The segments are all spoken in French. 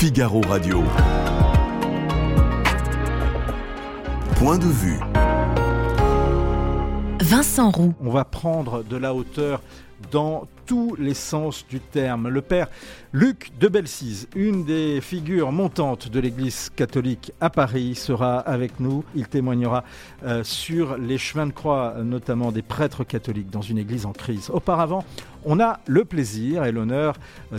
Figaro Radio. Point de vue. Vincent Roux. On va prendre de la hauteur dans tous les sens du terme. Le père Luc de Belsize, une des figures montantes de l'Église catholique à Paris, sera avec nous. Il témoignera euh, sur les chemins de croix, notamment des prêtres catholiques dans une Église en crise. Auparavant, on a le plaisir et l'honneur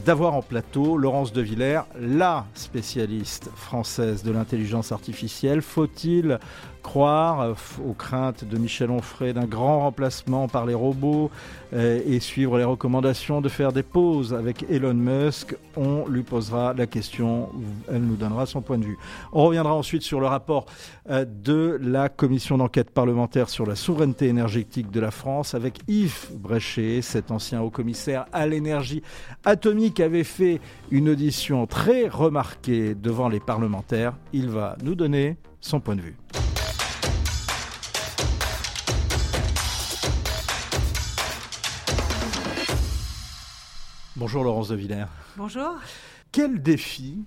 d'avoir en plateau Laurence de Villers, la spécialiste française de l'intelligence artificielle. Faut-il croire euh, aux craintes de Michel Onfray d'un grand remplacement par les robots euh, et suivre les recommandations de faire des pauses avec Elon Musk On lui posera la question, elle nous donnera son point de vue. On reviendra ensuite sur le rapport euh, de la commission d'enquête parlementaire sur la souveraineté énergétique de la France avec Yves Bréchet, cet ancien haut commissaire à l'énergie atomique, avait fait une audition très remarquée devant les parlementaires. Il va nous donner son point de vue. Bonjour Laurence de Villers. Bonjour. Quel défi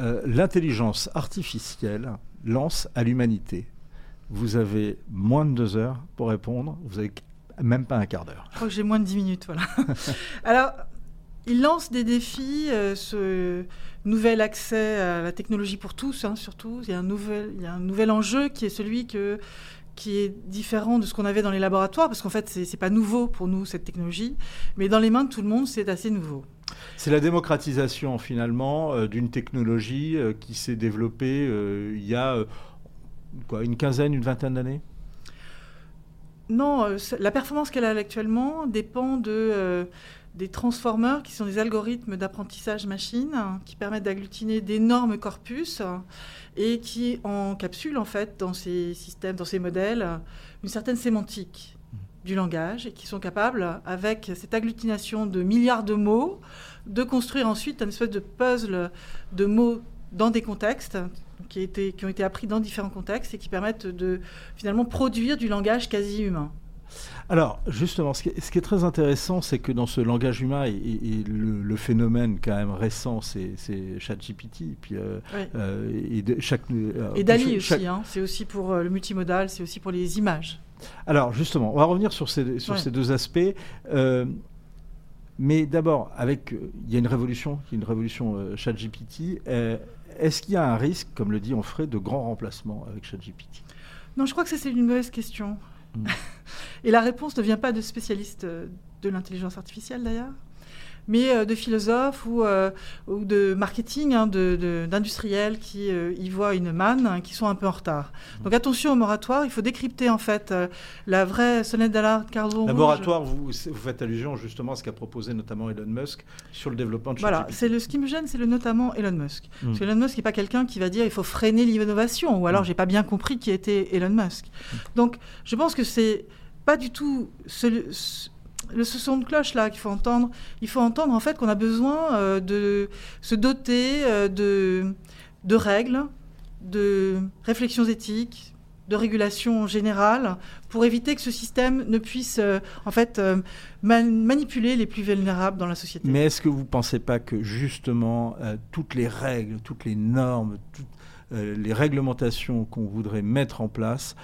euh, l'intelligence artificielle lance à l'humanité? Vous avez moins de deux heures pour répondre, vous avez même pas un quart d'heure. Je crois que j'ai moins de dix minutes, voilà. Alors, il lance des défis, euh, ce nouvel accès à la technologie pour tous, hein, surtout. Il y, a un nouvel, il y a un nouvel enjeu qui est celui que qui est différent de ce qu'on avait dans les laboratoires, parce qu'en fait, ce n'est pas nouveau pour nous, cette technologie, mais dans les mains de tout le monde, c'est assez nouveau. C'est la démocratisation, finalement, euh, d'une technologie euh, qui s'est développée euh, il y a quoi, une quinzaine, une vingtaine d'années? Non, la performance qu'elle a actuellement dépend de des transformers qui sont des algorithmes d'apprentissage machine qui permettent d'agglutiner d'énormes corpus et qui encapsulent en fait dans ces systèmes, dans ces modèles, une certaine sémantique du langage et qui sont capables, avec cette agglutination de milliards de mots, de construire ensuite un espèce de puzzle de mots dans des contextes qui, qui ont été appris dans différents contextes et qui permettent de finalement produire du langage quasi humain. Alors, justement, ce qui, est, très intéressant, c'est que dans ce langage humain, et, le, phénomène quand même récent, c'est ChatGPT. Et, puis, euh, euh, et, chaque, euh, et Dali aussi, hein. c'est aussi pour le multimodal, c'est aussi pour les images. Alors, justement, on va revenir sur ces, sur ces deux aspects. mais d'abord, avec, il y a une révolution, il y a une révolution ChatGPT. Est-ce qu'il y a un risque, comme le dit Onfray, de grand remplacement avec ChatGPT? Non, je crois que ça, c'est une mauvaise question. Et la réponse ne vient pas de spécialistes de l'intelligence artificielle d'ailleurs, mais euh, de philosophes ou, euh, ou de marketing, hein, d'industriels qui y voient une manne, hein, qui sont un peu en retard. Donc attention au moratoire, il faut décrypter en fait la vraie sonnette d'alarme Carlo. Le moratoire, vous, vous, faites allusion justement à ce qu'a proposé notamment Elon Musk sur le développement de Voilà, c'est le, ce qui me gêne, c'est le notamment Elon Musk. Hmm. Parce que Elon Musk n'est pas quelqu'un qui va dire il faut freiner l'innovation, ou alors hmm. j'ai pas bien compris qui était Elon Musk. Hmm. Donc je pense que c'est pas du tout ce, le son de cloche là qu'il faut entendre. Il faut entendre en fait qu'on a besoin euh, de se doter euh, de, règles, de réflexions éthiques, de régulation générale pour éviter que ce système ne puisse euh, en fait manipuler les plus vulnérables dans la société. Mais est-ce que vous ne pensez pas que justement toutes les règles, toutes les normes, toutes les réglementations qu'on voudrait mettre en place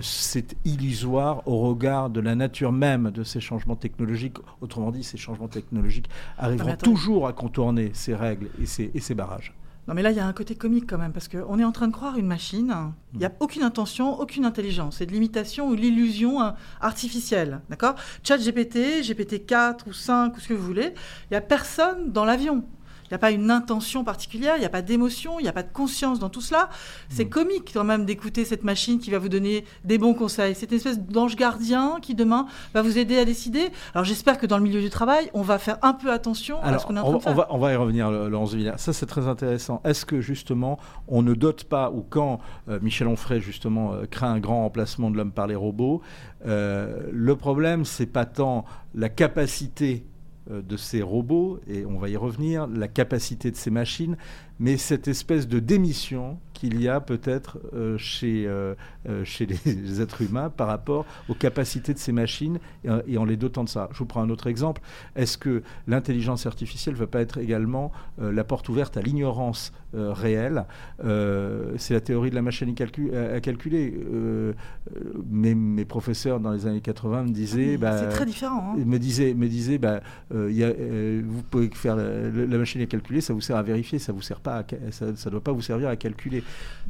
c'est illusoire au regard de la nature même de ces changements technologiques. Autrement dit, ces changements technologiques arriveront toujours à contourner ces règles et ces, barrages. Non, mais là, il y a un côté comique quand même, parce qu'on est en train de croire une machine. Il n'y a mm. aucune intention, aucune intelligence. C'est de l'imitation ou l'illusion hein, artificielle. D'accord? Chat GPT, GPT 4 ou 5 ou ce que vous voulez, il n'y a personne dans l'avion. Il n'y a pas une intention particulière, il n'y a pas d'émotion, il n'y a pas de conscience dans tout cela. C'est comique quand même d'écouter cette machine qui va vous donner des bons conseils. C'est une espèce d'ange gardien qui demain va vous aider à décider. Alors j'espère que dans le milieu du travail, on va faire un peu attention à ce qu'on est en train de faire. On va, y revenir, Laurence Villard. Ça, c'est très intéressant. Est-ce que justement, on ne dote pas, ou quand euh, Michel Onfray justement euh, craint un grand remplacement de l'homme par les robots, euh, le problème, c'est pas tant la capacité de ces robots, et on va y revenir, la capacité de ces machines, mais cette espèce de démission qu'il y a peut-être euh, chez, euh, euh, chez les êtres humains par rapport aux capacités de ces machines et, en les dotant de ça. Je vous prends un autre exemple. Est-ce que l'intelligence artificielle ne va pas être également la porte ouverte à l'ignorance réelle? C'est la théorie de la machine à, calculer. Mes, mes, professeurs dans les années 80 me disaient... Bah, c'est très différent. Hein. Me disaient, me disaient bah, y a, vous pouvez faire la, la, machine à calculer, ça vous sert à vérifier, ça vous sert pas ça ne doit pas vous servir à calculer.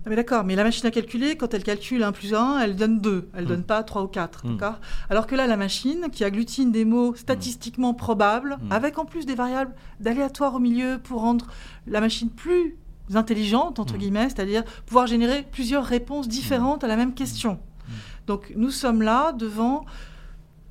Mais d'accord, mais la machine à calculer, quand elle calcule 1 plus 1, elle donne 2, elle ne donne mm. pas 3 ou 4. Mm. D'accord? Alors que là, la machine qui agglutine des mots statistiquement probables, mm. avec en plus des variables d'aléatoire au milieu pour rendre la machine plus intelligente, entre guillemets, c'est-à-dire pouvoir générer plusieurs réponses différentes à la même question. Donc nous sommes là devant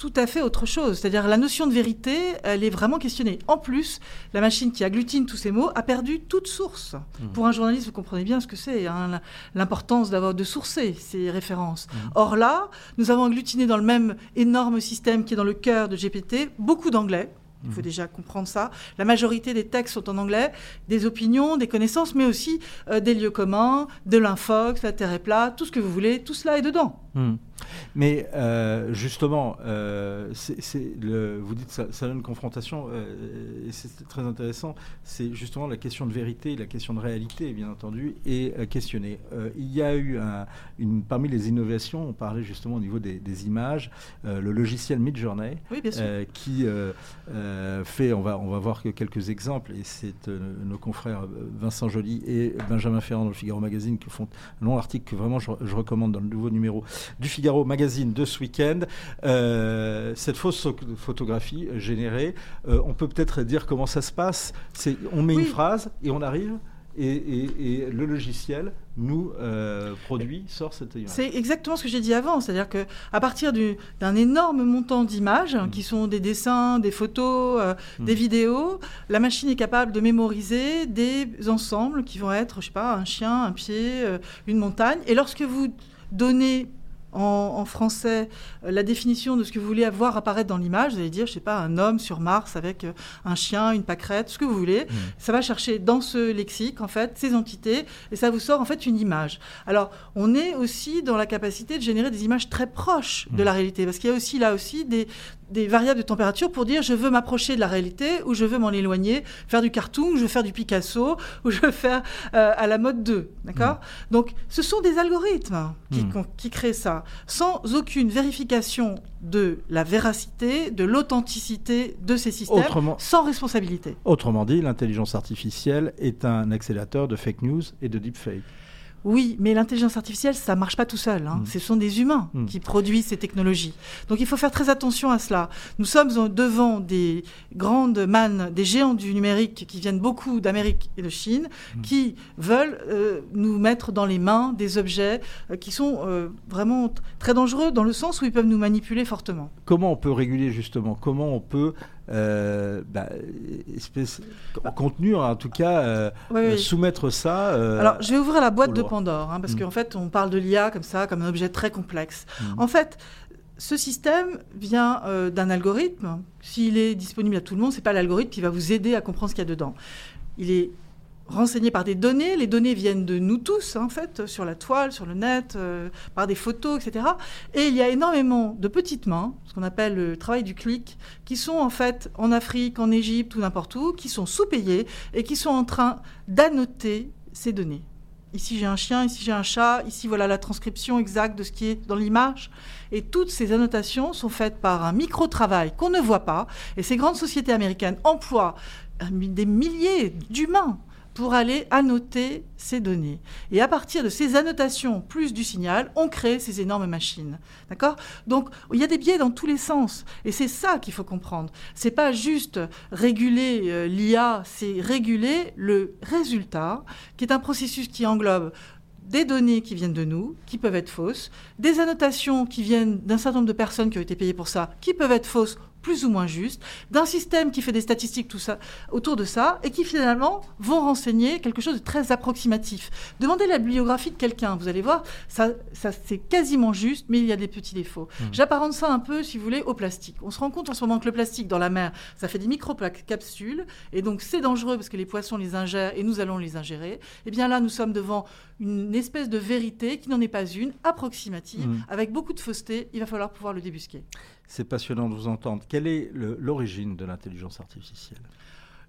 tout à fait autre chose. C'est-à-dire la notion de vérité, elle est vraiment questionnée. En plus, la machine qui agglutine tous ces mots a perdu toute source. Mmh. Pour un journaliste, vous comprenez bien ce que c'est, hein, l'importance d'avoir de sourcer ces références. Mmh. Or là, nous avons agglutiné dans le même énorme système qui est dans le cœur de GPT beaucoup d'anglais. Il faut mmh. déjà comprendre ça. La majorité des textes sont en anglais, des opinions, des connaissances, mais aussi euh, des lieux communs, de l'infox, la terre est plate, tout ce que vous voulez, tout cela est dedans. Mais euh, justement, euh, le, vous dites ça, ça donne une confrontation, euh, et c'est très intéressant. C'est justement la question de vérité, la question de réalité, bien entendu, est questionnée. il y a eu une, parmi les innovations, on parlait justement au niveau des, images, le logiciel Midjourney, qui fait, on va, on va voir que quelques exemples, et c'est nos confrères Vincent Joly et Benjamin Ferrand dans le Figaro Magazine qui font un long article que vraiment je, je recommande dans le nouveau numéro du Figaro Magazine de ce week-end. Euh, cette fausse photographie générée, euh, on peut peut-être dire comment ça se passe. C'est, on met une phrase et on arrive. Et, le logiciel nous euh, produit, sort cette image. C'est exactement ce que j'ai dit avant, c'est-à-dire que à partir d'un énorme montant d'images, mm. qui sont des dessins, des photos, mm. des vidéos, la machine est capable de mémoriser des ensembles qui vont être, je sais pas, un chien, un pied, une montagne. Et lorsque vous donnez en, français euh, la définition de ce que vous voulez avoir apparaître dans l'image. Vous allez dire, je sais pas, un homme sur Mars avec euh, un chien, une pâquerette, ce que vous voulez. Mmh. Ça va chercher dans ce lexique, en fait, ces entités, et ça vous sort, en fait, une image. Alors, on est aussi dans la capacité de générer des images très proches de mmh. la réalité, parce qu'il y a aussi, là aussi, des, des variables de température pour dire je veux m'approcher de la réalité ou je veux m'en éloigner, faire du cartoon, je veux faire du Picasso ou je veux faire euh, à la mode 2. D'accord? Mm. Donc ce sont des algorithmes qui, mm. qui, créent ça, sans aucune vérification de la véracité, de l'authenticité de ces systèmes, sans responsabilité. Autrement dit, l'intelligence artificielle est un accélérateur de fake news et de deepfake. Oui, mais l'intelligence artificielle, ça marche pas tout seul. Hein. Mm. Ce sont des humains mm. qui produisent ces technologies. Donc il faut faire très attention à cela. Nous sommes devant des grandes mannes, des géants du numérique qui viennent beaucoup d'Amérique et de Chine, mm. qui veulent euh, nous mettre dans les mains des objets euh, qui sont euh, vraiment très dangereux dans le sens où ils peuvent nous manipuler fortement. Comment on peut réguler justement? Comment on peut euh, bah, espèce, contenu, en tout cas, euh, euh, soumettre ça. Alors, je vais ouvrir la boîte de Pandore, hein, parce mm. qu'en fait, on parle de l'IA comme ça, comme un objet très complexe. Mm. En fait, ce système vient d'un algorithme. S'il est disponible à tout le monde, c'est pas l'algorithme qui va vous aider à comprendre ce qu'il y a dedans. Il est renseignés par des données. Les données viennent de nous tous, en fait, sur la toile, sur le net, euh, par des photos, etc. Et il y a énormément de petites mains, ce qu'on appelle le travail du clic, qui sont en fait en Afrique, en Égypte ou n'importe où, qui sont sous-payés et qui sont en train d'annoter ces données. Ici j'ai un chien, ici j'ai un chat, ici voilà la transcription exacte de ce qui est dans l'image. Et toutes ces annotations sont faites par un micro-travail qu'on ne voit pas. Et ces grandes sociétés américaines emploient euh, des milliers d'humains pour aller annoter ces données. Et à partir de ces annotations plus du signal, on crée ces énormes machines. D'accord? Donc il y a des biais dans tous les sens. Et c'est ça qu'il faut comprendre. C'est pas juste réguler euh, l'IA, c'est réguler le résultat, qui est un processus qui englobe des données qui viennent de nous, qui peuvent être fausses, des annotations qui viennent d'un certain nombre de personnes qui ont été payées pour ça, qui peuvent être fausses plus ou moins justes, d'un système qui fait des statistiques tout ça, autour de ça, et qui finalement vont renseigner quelque chose de très approximatif. Demandez la bibliographie de quelqu'un, vous allez voir, ça, ça c'est quasiment juste, mais il y a des petits défauts. Mmh. J'apparente ça un peu, si vous voulez, au plastique. On se rend compte en ce moment que le plastique dans la mer, ça fait des micro-capsules, et donc c'est dangereux parce que les poissons les ingèrent et nous allons les ingérer. Et eh bien là, nous sommes devant une espèce de vérité qui n'en est pas une, approximative, mmh. avec beaucoup de fausseté. Il va falloir pouvoir le débusquer. C'est passionnant de vous entendre. Quelle est l'origine de l'intelligence artificielle?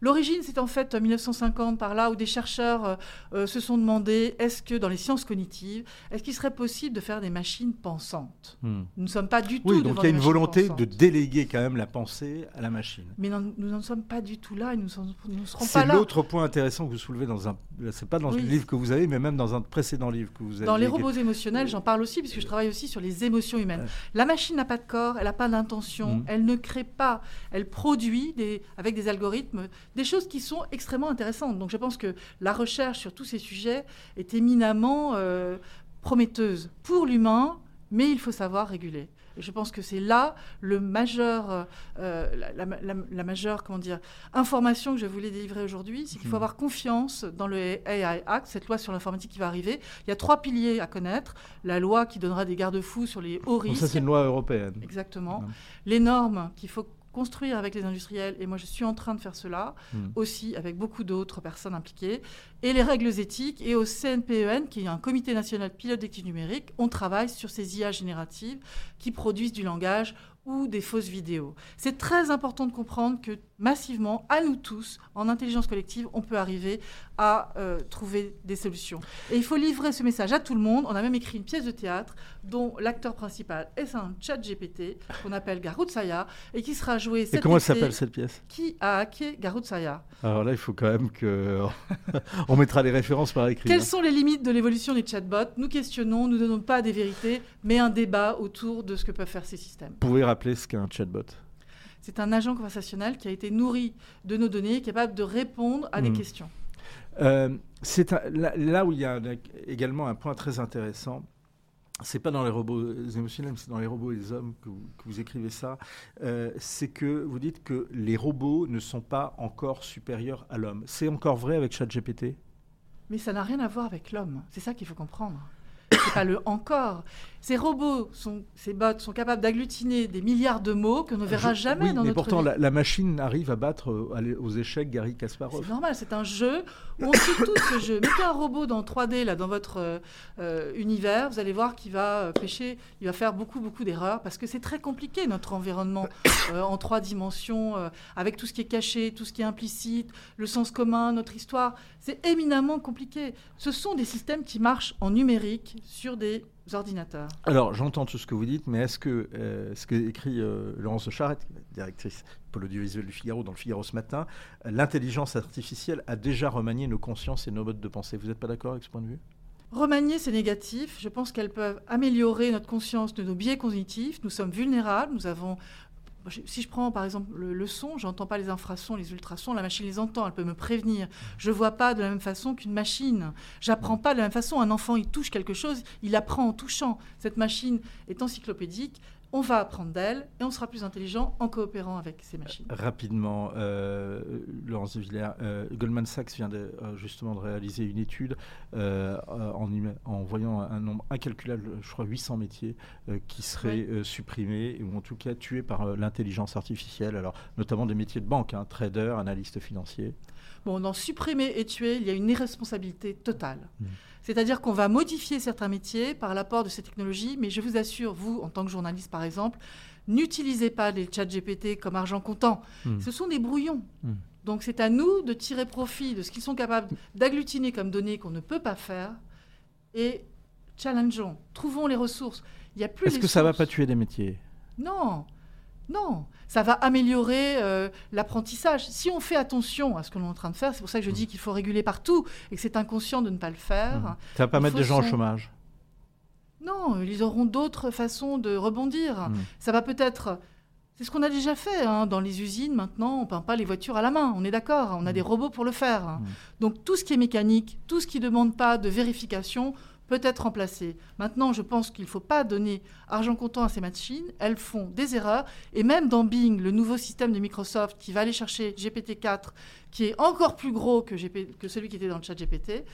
L'origine, c'est en fait 1950 par là où des chercheurs euh, euh, se sont demandé est-ce que dans les sciences cognitives, est-ce qu'il serait possible de faire des machines pensantes? Hmm. Nous ne sommes pas du tout. Oui, donc il y a une volonté de déléguer quand même la pensée à la machine. Mais nous n'en sommes pas du tout là et nous ne serons pas là. C'est l'autre point intéressant que vous soulevez dans un. C'est pas dans le livre que vous avez, mais même dans un précédent livre que vous avez. Dans les robots émotionnels, j'en parle aussi puisque je travaille aussi sur les émotions humaines. La machine n'a pas de corps, elle n'a pas d'intention, hmm. elle ne crée pas, elle produit des, avec des algorithmes des choses qui sont extrêmement intéressantes. Donc je pense que la recherche sur tous ces sujets est éminemment euh, prometteuse pour l'humain, mais il faut savoir réguler. Et je pense que c'est là le majeur, euh, la, majeure comment dire, information que je voulais délivrer aujourd'hui, c'est qu'il faut hmm. avoir confiance dans le AI Act, cette loi sur l'informatique qui va arriver. Il y a trois piliers à connaître. La loi qui donnera des garde-fous sur les hauts risques. ça, c'est une loi européenne. Exactement. Les normes qu'il faut construire avec les industriels, et moi je suis en train de faire cela, hmm. aussi avec beaucoup d'autres personnes impliquées, et les règles éthiques, et au CNPEN, e qui est un comité national pilote d'éthique numérique, on travaille sur ces IA génératives qui produisent du langage ou des fausses vidéos. C'est très important de comprendre que massivement, à nous tous, en intelligence collective, on peut arriver à euh, trouver des solutions. Et il faut livrer ce message à tout le monde. On a même écrit une pièce de théâtre dont l'acteur principal est un chat GPT qu'on appelle Garoutsaya et qui sera joué cette Et comment s'appelle cette pièce? Qui a hacké Garoutsaya Alors là, il faut quand même que on mettra les références par écrit. Quelles hein. sont les limites de l'évolution des chatbots? Nous questionnons, nous ne donnons pas des vérités, mais un débat autour de ce que peuvent faire ces systèmes. Vous rappeler ce qu'est un chatbot? C'est un agent conversationnel qui a été nourri de nos données, capable de répondre à des hmm. questions. Euh, c'est là, où il y a également un point très intéressant. C'est pas dans les robots émotionnels, c'est dans les robots et les hommes que vous, écrivez ça. Euh, c'est que vous dites que les robots ne sont pas encore supérieurs à l'homme. C'est encore vrai avec ChatGPT? Mais ça n'a rien à voir avec l'homme. C'est ça qu'il faut comprendre. C'est pas le encore. Ces robots, sont, ces bots sont capables d'agglutiner des milliards de mots que ne verra jamais oui, dans mais notre pourtant, La, machine arrive à battre euh, aux échecs Gary Kasparov. C'est normal, c'est un jeu où on suit tout ce jeu. Mettez un robot dans 3D là dans votre euh, euh, univers, vous allez voir qu'il va pêcher, il va faire beaucoup beaucoup d'erreurs parce que c'est très compliqué notre environnement en trois dimensions avec tout ce qui est caché, tout ce qui est implicite, le sens commun, notre histoire. C'est éminemment compliqué. Ce sont des systèmes qui marchent en numérique sur des ordinateurs. Alors, j'entends tout ce que vous dites, mais est-ce que euh, ce que écrit euh, Laurence Charette, directrice pour l'audiovisuel du Figaro, dans le Figaro ce matin, l'intelligence artificielle a déjà remanié nos consciences et nos modes de pensée. Vous n'êtes pas d'accord avec ce point de vue? Remanier, c'est négatif. Je pense qu'elles peuvent améliorer notre conscience de nos biais cognitifs. Nous sommes vulnérables. Nous avons si je prends par exemple le, son, j'entends pas les infrasons, les ultrasons, la machine les entend, elle peut me prévenir. Je vois pas de la même façon qu'une machine. J'apprends pas de la même façon. Un enfant, il touche quelque chose, il apprend en touchant. Cette machine est encyclopédique, on va apprendre d'elle et on sera plus intelligent en coopérant avec ces machines. Rapidement, euh, Laurence de Villers, euh, Goldman Sachs vient de, euh, justement de réaliser une étude en, en, voyant un nombre incalculable, je crois 800 métiers qui seraient supprimés ou en tout cas tués par l'intelligence artificielle, alors notamment des métiers de banque, hein, trader, analyste financier. Bon, dans supprimer et tuer, il y a une irresponsabilité totale. Mmh. C'est-à-dire qu'on va modifier certains métiers par l'apport de ces technologies, mais je vous assure, vous, en tant que journaliste par exemple, n'utilisez pas les chats GPT comme argent comptant. Hmm. Ce sont des brouillons. Hmm. Donc c'est à nous de tirer profit de ce qu'ils sont capables d'agglutiner comme données qu'on ne peut pas faire et challengeons, trouvons les ressources. Il y a plus. Est-ce que ça ne va pas tuer des métiers? Non. Non, ça va améliorer euh, l'apprentissage. Si on fait attention à ce que l'on est en train de faire, c'est pour ça que je dis qu'il faut réguler partout et que c'est inconscient de ne pas le faire. Ça va pas mettre des gens au chômage Non, ils auront d'autres façons de rebondir. Mmh. Ça va peut-être... C'est ce qu'on a déjà fait hein. dans les usines. Maintenant, on ne peint pas les voitures à la main. On est d'accord. On a mmh. des robots pour le faire. Donc tout ce qui est mécanique, tout ce qui ne demande pas de vérification, peut être remplacé. Maintenant, je pense qu'il ne faut pas donner argent comptant à ces machines. Elles font des erreurs. Et même dans Bing, le nouveau système de Microsoft qui va aller chercher GPT-4, qui est encore plus gros que, que celui qui était dans le chat GPT,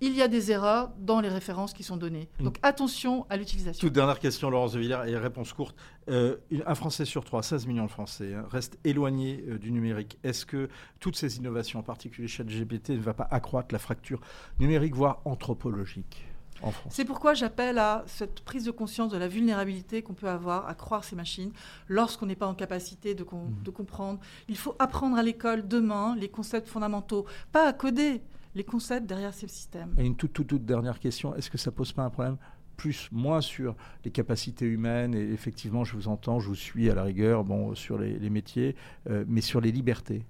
il y a des erreurs dans les références qui sont données. Donc attention à l'utilisation. Toute dernière question, Laurence de Villers, et réponse courte. Euh, un Français sur trois, 16 millions de Français, hein, reste éloigné euh, du numérique. Est-ce que toutes ces innovations, en particulier ChatGPT, ne va pas accroître la fracture numérique, voire anthropologique en France? C'est pourquoi j'appelle à cette prise de conscience de la vulnérabilité qu'on peut avoir à croire ces machines lorsqu'on n'est pas en capacité de, mmh. de comprendre. Il faut apprendre à l'école demain les concepts fondamentaux, pas à coder les concepts derrière ces systèmes. Et une toute, toute, toute dernière question, est-ce que ça pose pas un problème plus, moins sur les capacités humaines, et effectivement, je vous entends, je vous suis à la rigueur, bon, sur les, métiers, euh, mais sur les libertés?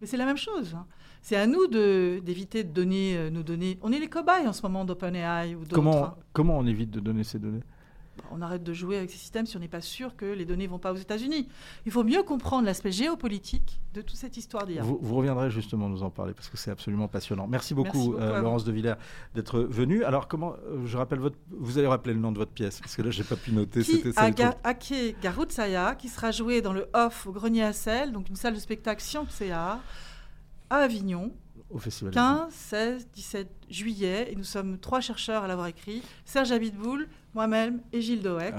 Mais c'est la même chose. Hein. C'est à nous d'éviter de, donner euh, nos données. On est les cobayes en ce moment d'OpenAI ou d'autres. Comment, comment on évite de donner ces données? On arrête de jouer avec ces systèmes si on n'est pas sûr que les données vont pas aux États-Unis. Il faut mieux comprendre l'aspect géopolitique de toute cette histoire d'IA. Vous, reviendrez justement nous en parler parce que c'est absolument passionnant. Merci beaucoup, euh, Laurence de Villers, d'être venue. Alors, comment, euh, je rappelle votre, vous allez rappeler le nom de votre pièce parce que là, j'ai pas pu noter. C'était Ake Garutsaya, qui sera joué dans le Off au Grenier à Sel, donc une salle de spectacle Sciences à Avignon. Au festival 15, 16, 17 juillet. Et nous sommes trois chercheurs à l'avoir écrit. Serge Abitboul, moi-même et Gilles Doec.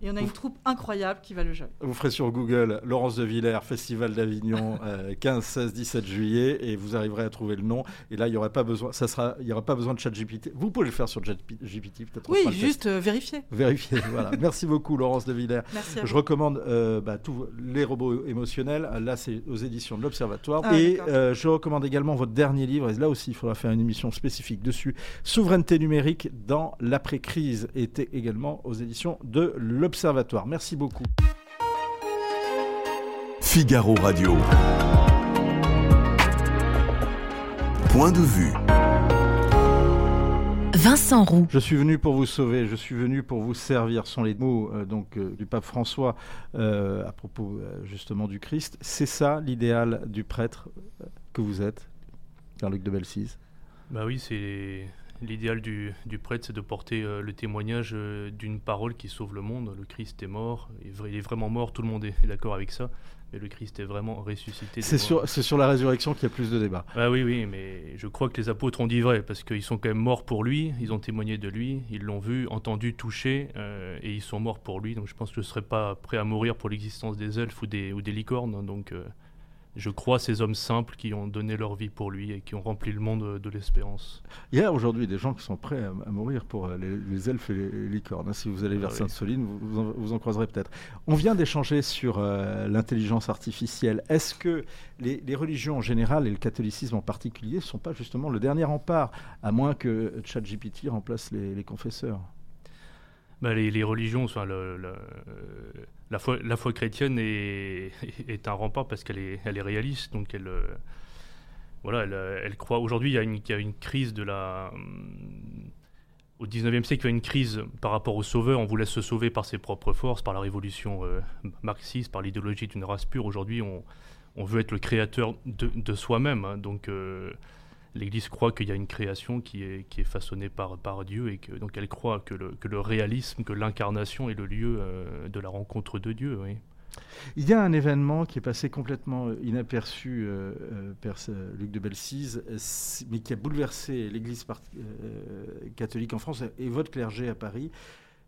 et on a une troupe incroyable qui va le jouer. Vous ferez sur Google Laurence de Villers, Festival d'Avignon, 15, 16, 17 juillet, et vous arriverez à trouver le nom. Et là, il n'y aura pas besoin, ça sera, il y aura pas besoin de ChatGPT. Vous pouvez le faire sur ChatGPT, peut-être. Oui, juste euh, vérifier. Vérifier. voilà. Merci beaucoup, Laurence de Villers. Merci Je recommande euh, bah, tous les robots émotionnels. Là, c'est aux éditions de l'Observatoire. Ah, et euh, je recommande également votre dernier livre. Et là aussi, il faudra faire une émission spécifique dessus. Souveraineté numérique dans l'après-crise était également aux éditions de l'Observatoire. Merci beaucoup. Figaro Radio. Point de vue. Vincent Roux. Je suis venu pour vous sauver, je suis venu pour vous servir, sont les mots euh, donc euh, du pape François euh, à propos justement du Christ. C'est ça l'idéal du prêtre que vous êtes, Pierre-Luc de Belsize? Bah oui, c'est L'idéal du, prêtre, c'est de porter euh, le témoignage euh, d'une parole qui sauve le monde. Le Christ est mort, il est vraiment mort, tout le monde est d'accord avec ça, mais le Christ est vraiment ressuscité. C'est sur, sur, la résurrection qu'il y a plus de débats. Ah oui, oui, mais je crois que les apôtres ont dit vrai, parce qu'ils sont quand même morts pour lui, ils ont témoigné de lui, ils l'ont vu, entendu, touché, euh, et ils sont morts pour lui. Donc je pense que je ne serais pas prêt à mourir pour l'existence des elfes ou des, ou des licornes. Donc je crois ces hommes simples qui ont donné leur vie pour lui et qui ont rempli le monde de l'espérance. Il y a aujourd'hui des gens qui sont prêts à, mourir pour euh, les, elfes et les, licornes. Hein. Si vous allez vers ah Sainte-Soline, vous, en croiserez peut-être. On vient d'échanger sur euh, l'intelligence artificielle. Est-ce que les, religions en général et le catholicisme en particulier ne sont pas justement le dernier rempart, à moins que ChatGPT remplace les confesseurs? Bah, les, religions, enfin, le, la, foi, la foi chrétienne est, est un rempart parce qu'elle est, elle est réaliste. Donc elle, euh, voilà, elle, croit. Aujourd'hui, il y, a une, il y a une crise de la. Au 19e siècle, il y a une crise par rapport au sauveur. On voulait se sauver par ses propres forces, par la révolution euh, marxiste, par l'idéologie d'une race pure. Aujourd'hui, on, on, veut être le créateur de, de soi-même. Hein. donc. Euh, l'Église croit qu'il y a une création qui est, qui est façonnée par, par Dieu et que donc elle croit que le, que le réalisme, que l'incarnation est le lieu euh, de la rencontre de Dieu. Oui. Il y a un événement qui est passé complètement euh, inaperçu, euh, euh Père Luc de Belsize, mais qui a bouleversé l'Église catholique en France et votre clergé à Paris.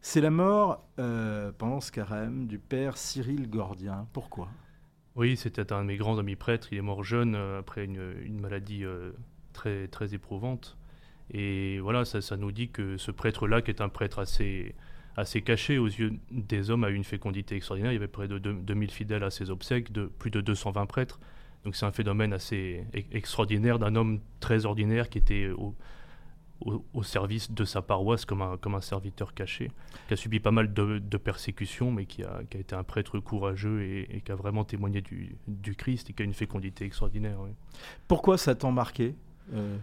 C'est la mort, pendant ce carême, du Père Cyril Gordien. Pourquoi? Oui, c'était un de mes grands amis prêtres. Il est mort jeune après une, une maladie très, éprouvante. Et voilà, ça, nous dit que ce prêtre-là, qui est un prêtre assez, caché aux yeux des hommes, a eu une fécondité extraordinaire. Il y avait près de 2000 fidèles à ses obsèques, de plus de 220 prêtres. Donc c'est un phénomène assez extraordinaire d'un homme très ordinaire qui était au, service de sa paroisse comme un, serviteur caché, qui a subi pas mal de, persécutions, mais qui a, été un prêtre courageux et, qui a vraiment témoigné du, Christ et qui a une fécondité extraordinaire. Pourquoi ça t'a marqué? Euh,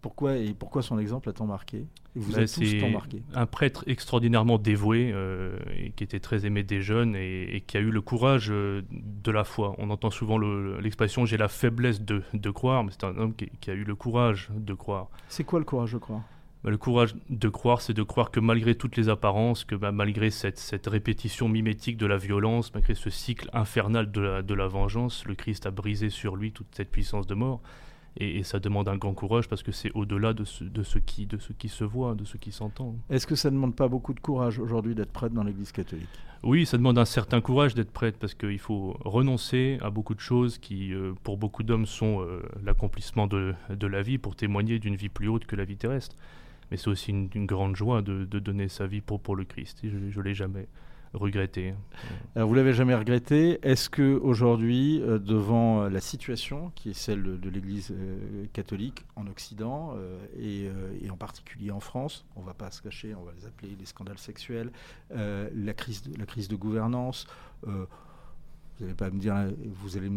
pourquoi, et pourquoi son exemple a tant marqué vous bah, tous tant marqué Un prêtre extraordinairement dévoué, euh, et qui était très aimé des jeunes et, qui a eu le courage euh, de la foi. On entend souvent l'expression j'ai la faiblesse de, de, croire, mais c'est un homme qui, a eu le courage de croire. C'est quoi le courage de croire? Bah, le courage de croire, c'est de croire que malgré toutes les apparences, que bah, malgré cette, cette, répétition mimétique de la violence, malgré ce cycle infernal de la, de la, vengeance, le Christ a brisé sur lui toute cette puissance de mort. Et, ça demande un grand courage parce que c'est au-delà de ce, de, ce qui, de ce qui se voit, de ce qui s'entend. Est-ce que ça ne demande pas beaucoup de courage aujourd'hui d'être prêtre dans l'Église catholique? Oui, ça demande un certain courage d'être prêtre parce qu'il faut renoncer à beaucoup de choses qui, euh, pour beaucoup d'hommes, sont euh, l'accomplissement de, de la vie pour témoigner d'une vie plus haute que la vie terrestre mais c'est aussi une, grande joie de, donner sa vie pour, pour le Christ. Et je ne l'ai jamais regretté. Alors vous l'avez jamais regretté. Est-ce que aujourd'hui, euh, devant euh, la situation qui est celle de, l'Église euh, catholique en Occident et, en particulier en France, on ne va pas se cacher, on va les appeler les scandales sexuels, la crise, de, la crise de gouvernance vous n'allez pas me dire, vous allez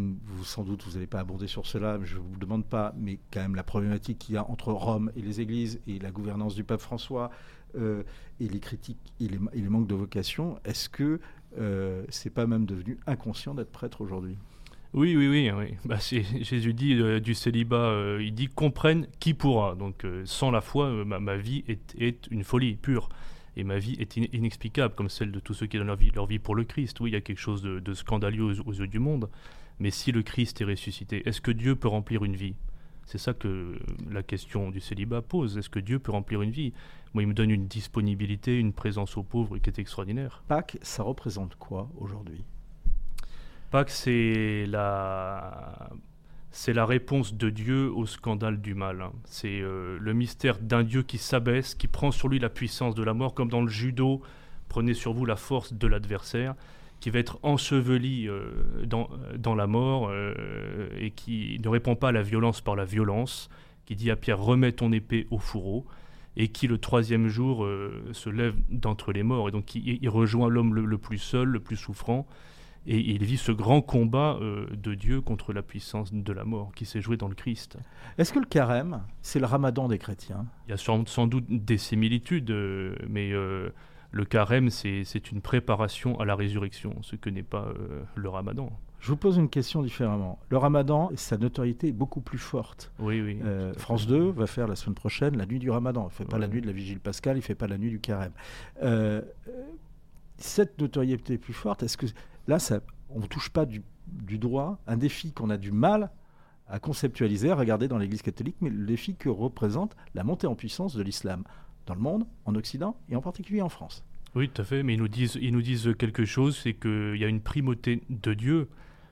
sans doute, vous n'allez pas abonder sur cela, je ne vous demande pas, mais quand même la problématique qu'il y a entre Rome et les églises et la gouvernance du pape François euh, et les critiques et les, de vocation, est-ce que euh, c'est pas même devenu inconscient d'être prêtre aujourd'hui? Oui, oui, oui. oui. Bah, Jésus dit euh, du célibat, il dit comprenne qui pourra. Donc sans la foi, ma, vie est, une folie pure et ma vie est inexplicable, comme celle de tous ceux qui donnent leur vie, leur vie pour le Christ. Oui, il y a quelque chose de, scandaleux aux, yeux du monde, mais si le Christ est ressuscité, est-ce que Dieu peut remplir une vie? C'est ça que la question du célibat pose. Est-ce que Dieu peut remplir une vie? Moi, il me donne une disponibilité, une présence aux pauvres qui est extraordinaire. Pâques, ça représente quoi aujourd'hui? Pâques, c'est la c'est la réponse de Dieu au scandale du mal. Hein. C'est euh, le mystère d'un Dieu qui s'abaisse, qui prend sur lui la puissance de la mort, comme dans le judo, prenez sur vous la force de l'adversaire, qui va être enseveli euh, dans, dans, la mort euh, et qui ne répond pas à la violence par la violence, qui dit à Pierre remets ton épée au fourreau, et qui le troisième jour se lève d'entre les morts, et donc il, rejoint l'homme le plus seul, le plus souffrant, et il vit ce grand combat euh, de Dieu contre la puissance de la mort qui s'est joué dans le Christ. Est-ce que le carême, c'est le ramadan des chrétiens? Il y a sans, doute des similitudes, euh, mais euh, le carême, c'est une préparation à la résurrection, ce que n'est pas le ramadan. Je vous pose une question différemment. Le ramadan, sa notoriété est beaucoup plus forte. Oui, oui. France 2 va faire la semaine prochaine la nuit du ramadan. Il ne fait pas la nuit de la vigile pascale, il ne fait pas la nuit du carême. cette notoriété est plus forte, est-ce que Là, on ne touche pas du, droit un défi qu'on a du mal à conceptualiser, à regarder dans l'Église catholique, mais le défi que représente la montée en puissance de l'islam? Dans le monde, en Occident et en particulier en France. Oui, tout à fait, mais ils nous disent, ils nous disent quelque chose, c'est qu'il y a une primauté de Dieu.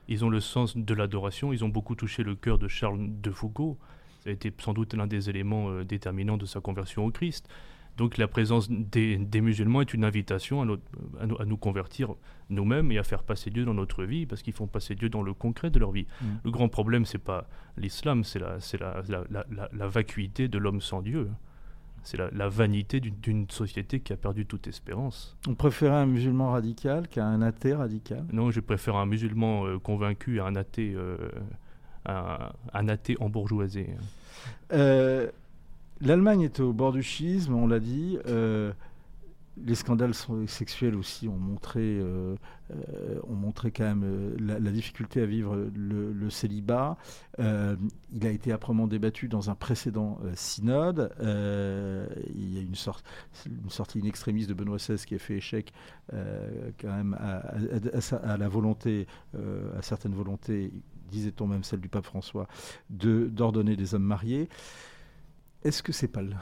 Ils ont le sens de l'adoration, ils ont beaucoup touché le cœur de Charles de Foucault. Ça a été sans doute l'un des éléments euh, déterminants de sa conversion au Christ. Donc la présence des, musulmans est une invitation à, nous convertir nous-mêmes et à faire passer Dieu dans notre vie, parce qu'ils font passer Dieu dans le concret de leur vie. Mm. Le grand problème, c'est pas l'islam, c'est la, la, la, vacuité de l'homme sans Dieu. C'est la, vanité d'une société qui a perdu toute espérance. On préfère un musulman radical qu'à un athée radical? Non, je préfère un musulman euh, convaincu à un athée, euh, un, athée embourgeoisé. Euh, L'Allemagne est au bord du schisme, on l'a dit. Euh, les scandales sexuels aussi ont montré, euh, euh, quand même la, difficulté à vivre le, célibat. il a été âprement débattu dans un précédent synode. il y a une, sorte, une sortie in de Benoît XVI qui a fait échec à, la volonté, à certaines volontés, disait-on même celle du pape François, d'ordonner des hommes mariés. Est-ce que c'est pas le...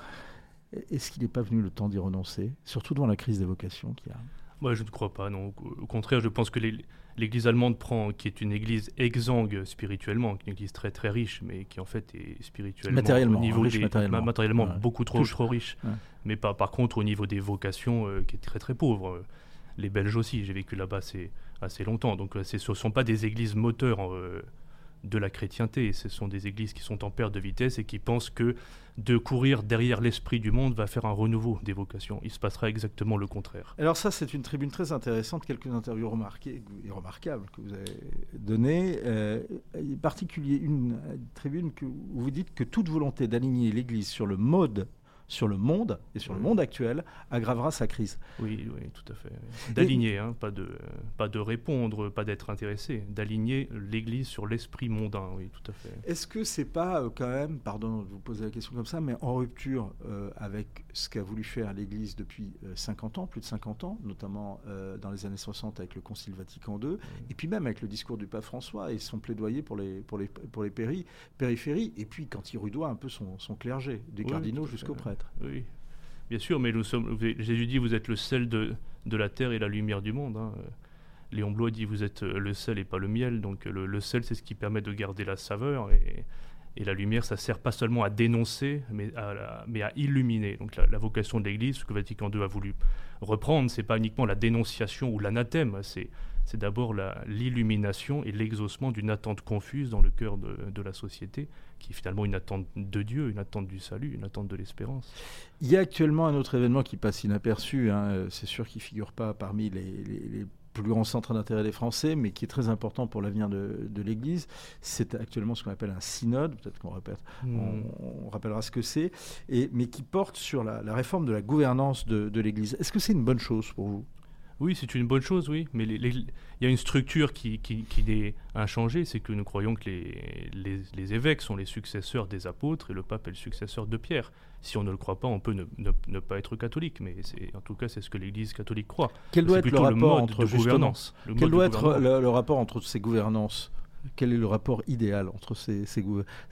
Est-ce qu'il n'est pas venu le temps d'y renoncer, surtout dans la crise des vocations qu'il y a Moi, je ne crois pas. Non. Au contraire, je pense que l'Église allemande prend, qui est une Église exsangue spirituellement, une Église très très riche, mais qui en fait est spirituellement, matériellement, au niveau riche, matériellement, beaucoup trop, trop riche. Mais par, par contre, au niveau des vocations, euh, qui est très très pauvre. Euh, les Belges aussi, j'ai vécu là-bas assez, assez longtemps. Donc, euh, ce ne sont pas des églises moteurs de la chrétienté. Ce sont des églises qui sont en perte de vitesse et qui pensent que de courir derrière l'esprit du monde va faire un renouveau des vocations. Il se passera exactement le contraire. Alors ça, c'est une tribune très intéressante, quelques interviews remarquées et remarquables que vous avez données. Euh, en particulier une tribune où vous dites que toute volonté d'aligner l'Église sur le mode sur le monde et sur le monde actuel aggravera sa crise. Oui, oui, tout à fait. D'aligner, hein, pas, de, pas de répondre, pas d'être intéressé, d'aligner l'Église sur l'esprit mondain, oui, tout à fait. Est-ce que c'est pas euh, quand même, pardon de vous poser la question comme ça, mais en rupture euh, avec ce qu'a voulu faire l'Église depuis 50 ans, plus de 50 ans, notamment dans les années 60 avec le Concile Vatican II, et puis même avec le discours du pape François et son plaidoyer pour les, pour les, pour les périphéries, et puis quand il rudoie un peu son, son clergé, des cardinaux jusqu'aux Oui, bien sûr, mais nous sommes, Jésus dit vous êtes le sel de, de la terre et la lumière du monde. Hein. Léon Blois dit vous êtes le sel et pas le miel. Donc le, sel, c'est ce qui permet de garder la saveur. Et, et, la lumière, ça sert pas seulement à dénoncer, mais à, mais à illuminer. Donc la, vocation de l'Église, ce que Vatican II a voulu reprendre, c'est pas uniquement la dénonciation ou l'anathème, c'est c'est d'abord l'illumination et l'exaucement d'une attente confuse dans le cœur de, la société, qui est finalement une attente de Dieu, une attente du salut, une attente de l'espérance. Il y a actuellement un autre événement qui passe inaperçu, hein, c'est sûr qu'il ne figure pas parmi les, plus grands centres d'intérêt des Français, mais qui est très important pour l'avenir de, l'Église. C'est actuellement ce qu'on appelle un synode, peut-être qu'on répète, hmm. on, rappellera ce que c'est, mais qui porte sur la, réforme de la gouvernance de, de l'Église. Est-ce que c'est une bonne chose pour vous? Oui, c'est une bonne chose, oui. Mais il y a une structure qui, qui, est inchangée, c'est que nous croyons que les, les, évêques sont les successeurs des apôtres et le pape est le successeur de Pierre. Si on ne le croit pas, on peut ne, ne, pas être catholique, mais en tout cas, c'est ce que l'Église catholique croit. Quel doit être le rapport entre gouvernance Quel doit être le, rapport entre ces gouvernances? Quel est le rapport idéal entre ces, ces,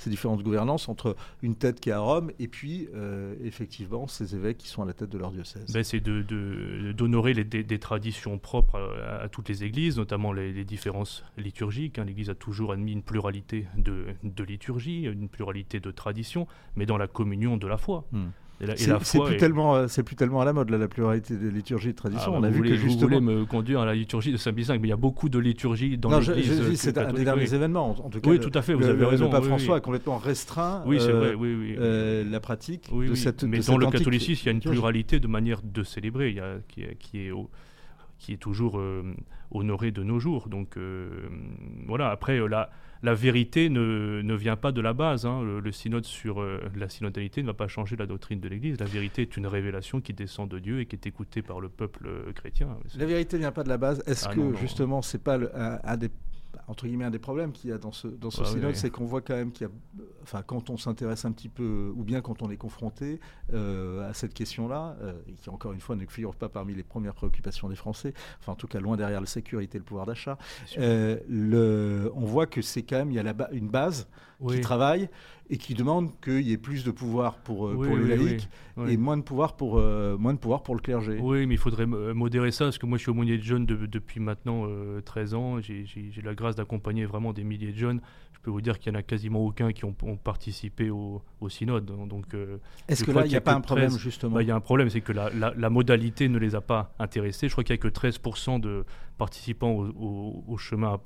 différentes gouvernances, entre une tête qui est à Rome et puis euh, effectivement ces évêques qui sont à la tête de leur diocèse? Ben, C'est d'honorer de, des, traditions propres à, toutes les églises, notamment les, différences liturgiques. Hein. L'Église a toujours admis une pluralité de, de liturgies, une pluralité de traditions, mais dans la communion de la foi. Hmm. C'est plus, tellement, euh, plus tellement à la mode, la pluralité des liturgies de tradition. Ah, on a vu que justement... Vous voulez me conduire à la liturgie de Saint Bizanque, mais il y a beaucoup de liturgies dans l'Église. Euh, c'est un des derniers événements, en tout cas. Oui, tout à fait, vous avez raison. Le pape François a complètement restreint oui, vrai, euh, la pratique de cette Mais dans le catholicisme, il y a une pluralité de manières de célébrer il y a, qui, qui, est, qui est toujours honorée de nos jours. Donc voilà, après, là la vérité ne, vient pas de la base. Hein. Le, synode sur euh, la synodalité ne va pas changer la doctrine de l'Église. La vérité est une révélation qui descend de Dieu et qui est écoutée par le peuple euh, chrétien. La vérité ne vient pas de la base. Est-ce ah que justement, c'est pas un, des entre guillemets un des problèmes qu'il y a dans ce, dans ce synode, c'est qu'on voit quand même qu'il y a, enfin quand on s'intéresse un petit peu, ou bien quand on est confronté euh, à cette question-là, euh, qui encore une fois ne figure pas parmi les premières préoccupations des Français, enfin en tout cas loin derrière la sécurité et le pouvoir d'achat, euh, le, on voit que c'est quand même, il y a la, une base qui travaille et qui demande qu'il y ait plus de pouvoir pour, euh, pour le laïc et moins de, pouvoir pour, euh, moins de pouvoir pour le clergé. Oui, mais il faudrait modérer ça, parce que moi je suis aumônier de jeunes depuis maintenant 13 euh, ans, j'ai la grâce d'accompagner vraiment des milliers de jeunes. Je peux vous dire qu'il n'y en a quasiment aucun qui ont, participé au, au, synode. Donc, Est-ce que là, il n'y a, pas un problème justement bah, Il y a un problème, c'est que la, la, modalité ne les a pas intéressés. Je crois qu'il n'y a que 13% de participants au, au, chemin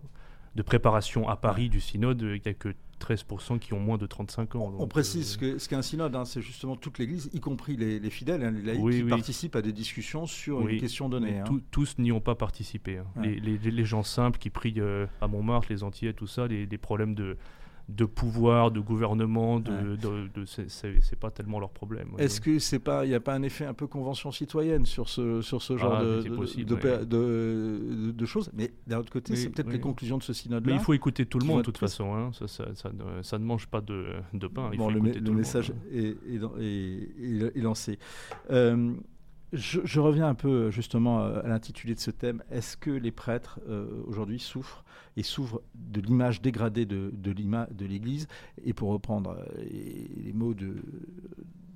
de préparation à Paris du synode, il n'y a que 13% qui ont moins de 35 ans. On, précise euh, ce qu'est un synode, hein, c'est justement toute l'Église, y compris les, fidèles, hein, les laïcs, qui participent à des discussions sur une question donnée. Hein. tous n'y ont pas participé. Les, gens simples qui prient euh, à Montmartre, les Antillais, tout ça, les, problèmes de, de pouvoir, de gouvernement, de, de, c'est pas tellement leur problème. Est-ce que c'est pas, il n'y a pas un effet un peu convention citoyenne sur ce sur ce genre ah, de, de, choses Mais d'un autre côté, c'est peut-être les conclusions de ce synode-là. Mais il faut écouter tout le monde, de toute façon. Hein. Ça, ça, ça, ne, mange pas de, pain. Il faut le, le message est, est, lancé. Euh, je, reviens un peu justement à l'intitulé de ce thème. Est-ce que les prêtres euh, aujourd'hui souffrent et s'ouvrent de l'image dégradée de, de l'Église? Et pour reprendre euh, les mots de,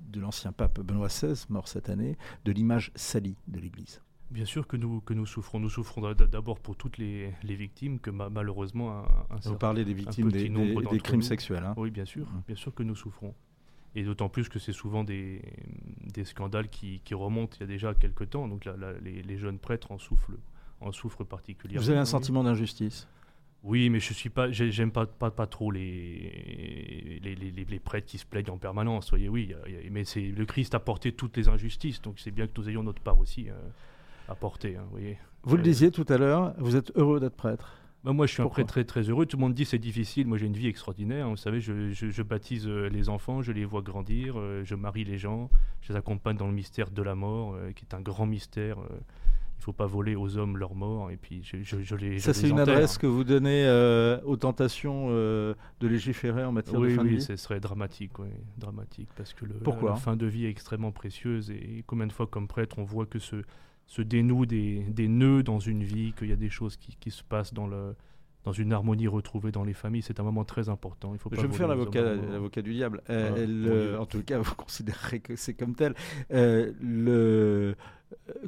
de l'ancien pape Benoît XVI, mort cette année, de l'image salie de l'Église Bien sûr que nous, que nous souffrons. Nous souffrons d'abord pour toutes les, les victimes, que malheureusement... Un, Vous parlez des victimes des, des, crimes sexuels. Hein. Oui, bien sûr. Mmh. Bien sûr que nous souffrons. Et d'autant plus que c'est souvent des, des scandales qui, qui, remontent il y a déjà quelques temps. Donc les, les, jeunes prêtres en souffrent, en souffrent particulièrement. Vous avez un sentiment d'injustice? Oui, mais je suis pas, j'aime pas, pas, pas trop les les, les, les, prêtres qui se plaignent en permanence. Voyez, oui, mais c'est le Christ a porté toutes les injustices, donc c'est bien que nous ayons notre part aussi euh, à porter. Hein, voyez. Vous le euh, disiez tout à l'heure, vous êtes heureux d'être prêtre. Bah, moi, je suis un prêtre très très heureux. Tout le monde dit c'est difficile. Moi, j'ai une vie extraordinaire. Vous savez, je, baptise euh, les enfants, je les vois grandir, euh, je marie les gens, je les accompagne dans le mystère de la mort, euh, qui est un grand mystère. il ne faut pas voler aux hommes leur mort. Et puis, je, je les. Ça, c'est une adresse que vous donnez aux tentations de légiférer en matière de fin de vie Oui, ce serait dramatique, oui, dramatique, parce que le, Pourquoi la, fin de vie est extrêmement précieuse. Et combien de fois, comme prêtre, on voit que ce se dénouent des, des, nœuds dans une vie, qu'il y a des choses qui, qui, se passent dans, le, dans une harmonie retrouvée dans les familles. C'est un moment très important. Il faut Je vais me faire l'avocat du diable. Euh, en tout cas, vous considérez que c'est comme tel. Euh, le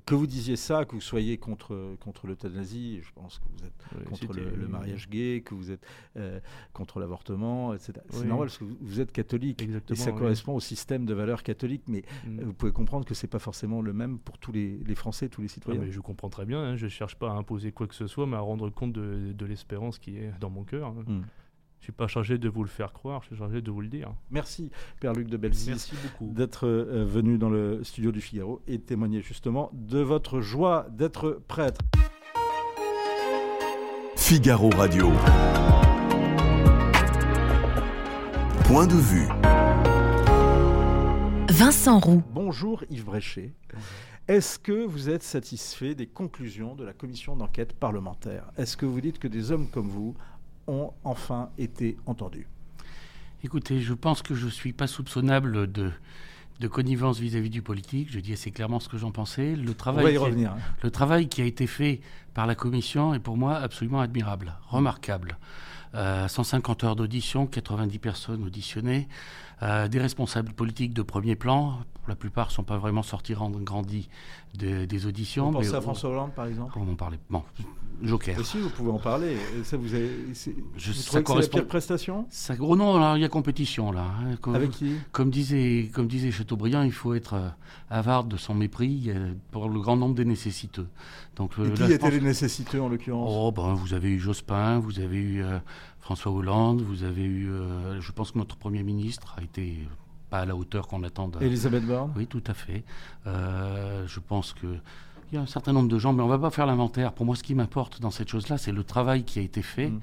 que vous disiez ça, que vous soyez contre, contre l'euthanasie, je pense que vous êtes contre le, mariage gay, que vous êtes euh, contre l'avortement, etc. C'est normal parce que vous, êtes catholique et ça correspond au système de valeurs catholiques, mais mm. vous pouvez comprendre que c'est pas forcément le même pour tous les, les Français, tous les citoyens. mais je comprends très bien, hein, je cherche pas à imposer quoi que ce soit, mais à rendre compte de, de l'espérance qui est dans mon cœur. Hein. Mm. Je suis pas chargé de vous le faire croire, je suis chargé de vous le dire. Merci, Père Luc de Belsis, d'être euh, venu dans le studio du Figaro et témoigner justement de votre joie d'être prêtre. Figaro Radio. Point de vue. Vincent Roux. Bonjour Yves Bréchet. Est-ce que vous êtes satisfait des conclusions de la commission d'enquête parlementaire? Est-ce que vous dites que des hommes comme vous ont enfin été entendus Écoutez, je pense que je ne suis pas soupçonnable de, de connivence vis-à-vis du politique. Je dis assez clairement ce que j'en pensais. Le travail, revenir. Hein. le travail qui a été fait par la commission est pour moi absolument admirable, remarquable. 150 euh, heures d'audition, 90 personnes auditionnées, euh, des responsables politiques de premier plan, pour la plupart, ne sont pas vraiment sortis grandis des auditions. Vous pensez à François Hollande, par exemple On en parlait. Bon, Joker. si, vous pouvez en parler. Ça vous, avez, je, vous ça correspond... c'est la pire prestation ça, Oh non, il y a compétition, là. Hein. Comme, Avec qui comme disait, comme disait Chateaubriand, il faut être euh, avare de son mépris pour le grand nombre des nécessiteux. Donc, Et qui étaient les nécessiteux, en l'occurrence Oh, ben, vous avez eu Jospin, vous avez eu François Hollande, vous avez eu, euh, je pense que notre Premier ministre a été pas à la hauteur qu'on attend. Elisabeth Borne Oui, tout à fait. Euh, je pense que il y a un certain nombre de gens, mais on ne va pas faire l'inventaire. Pour moi, ce qui m'importe dans cette chose-là, c'est le travail qui a été fait, mm.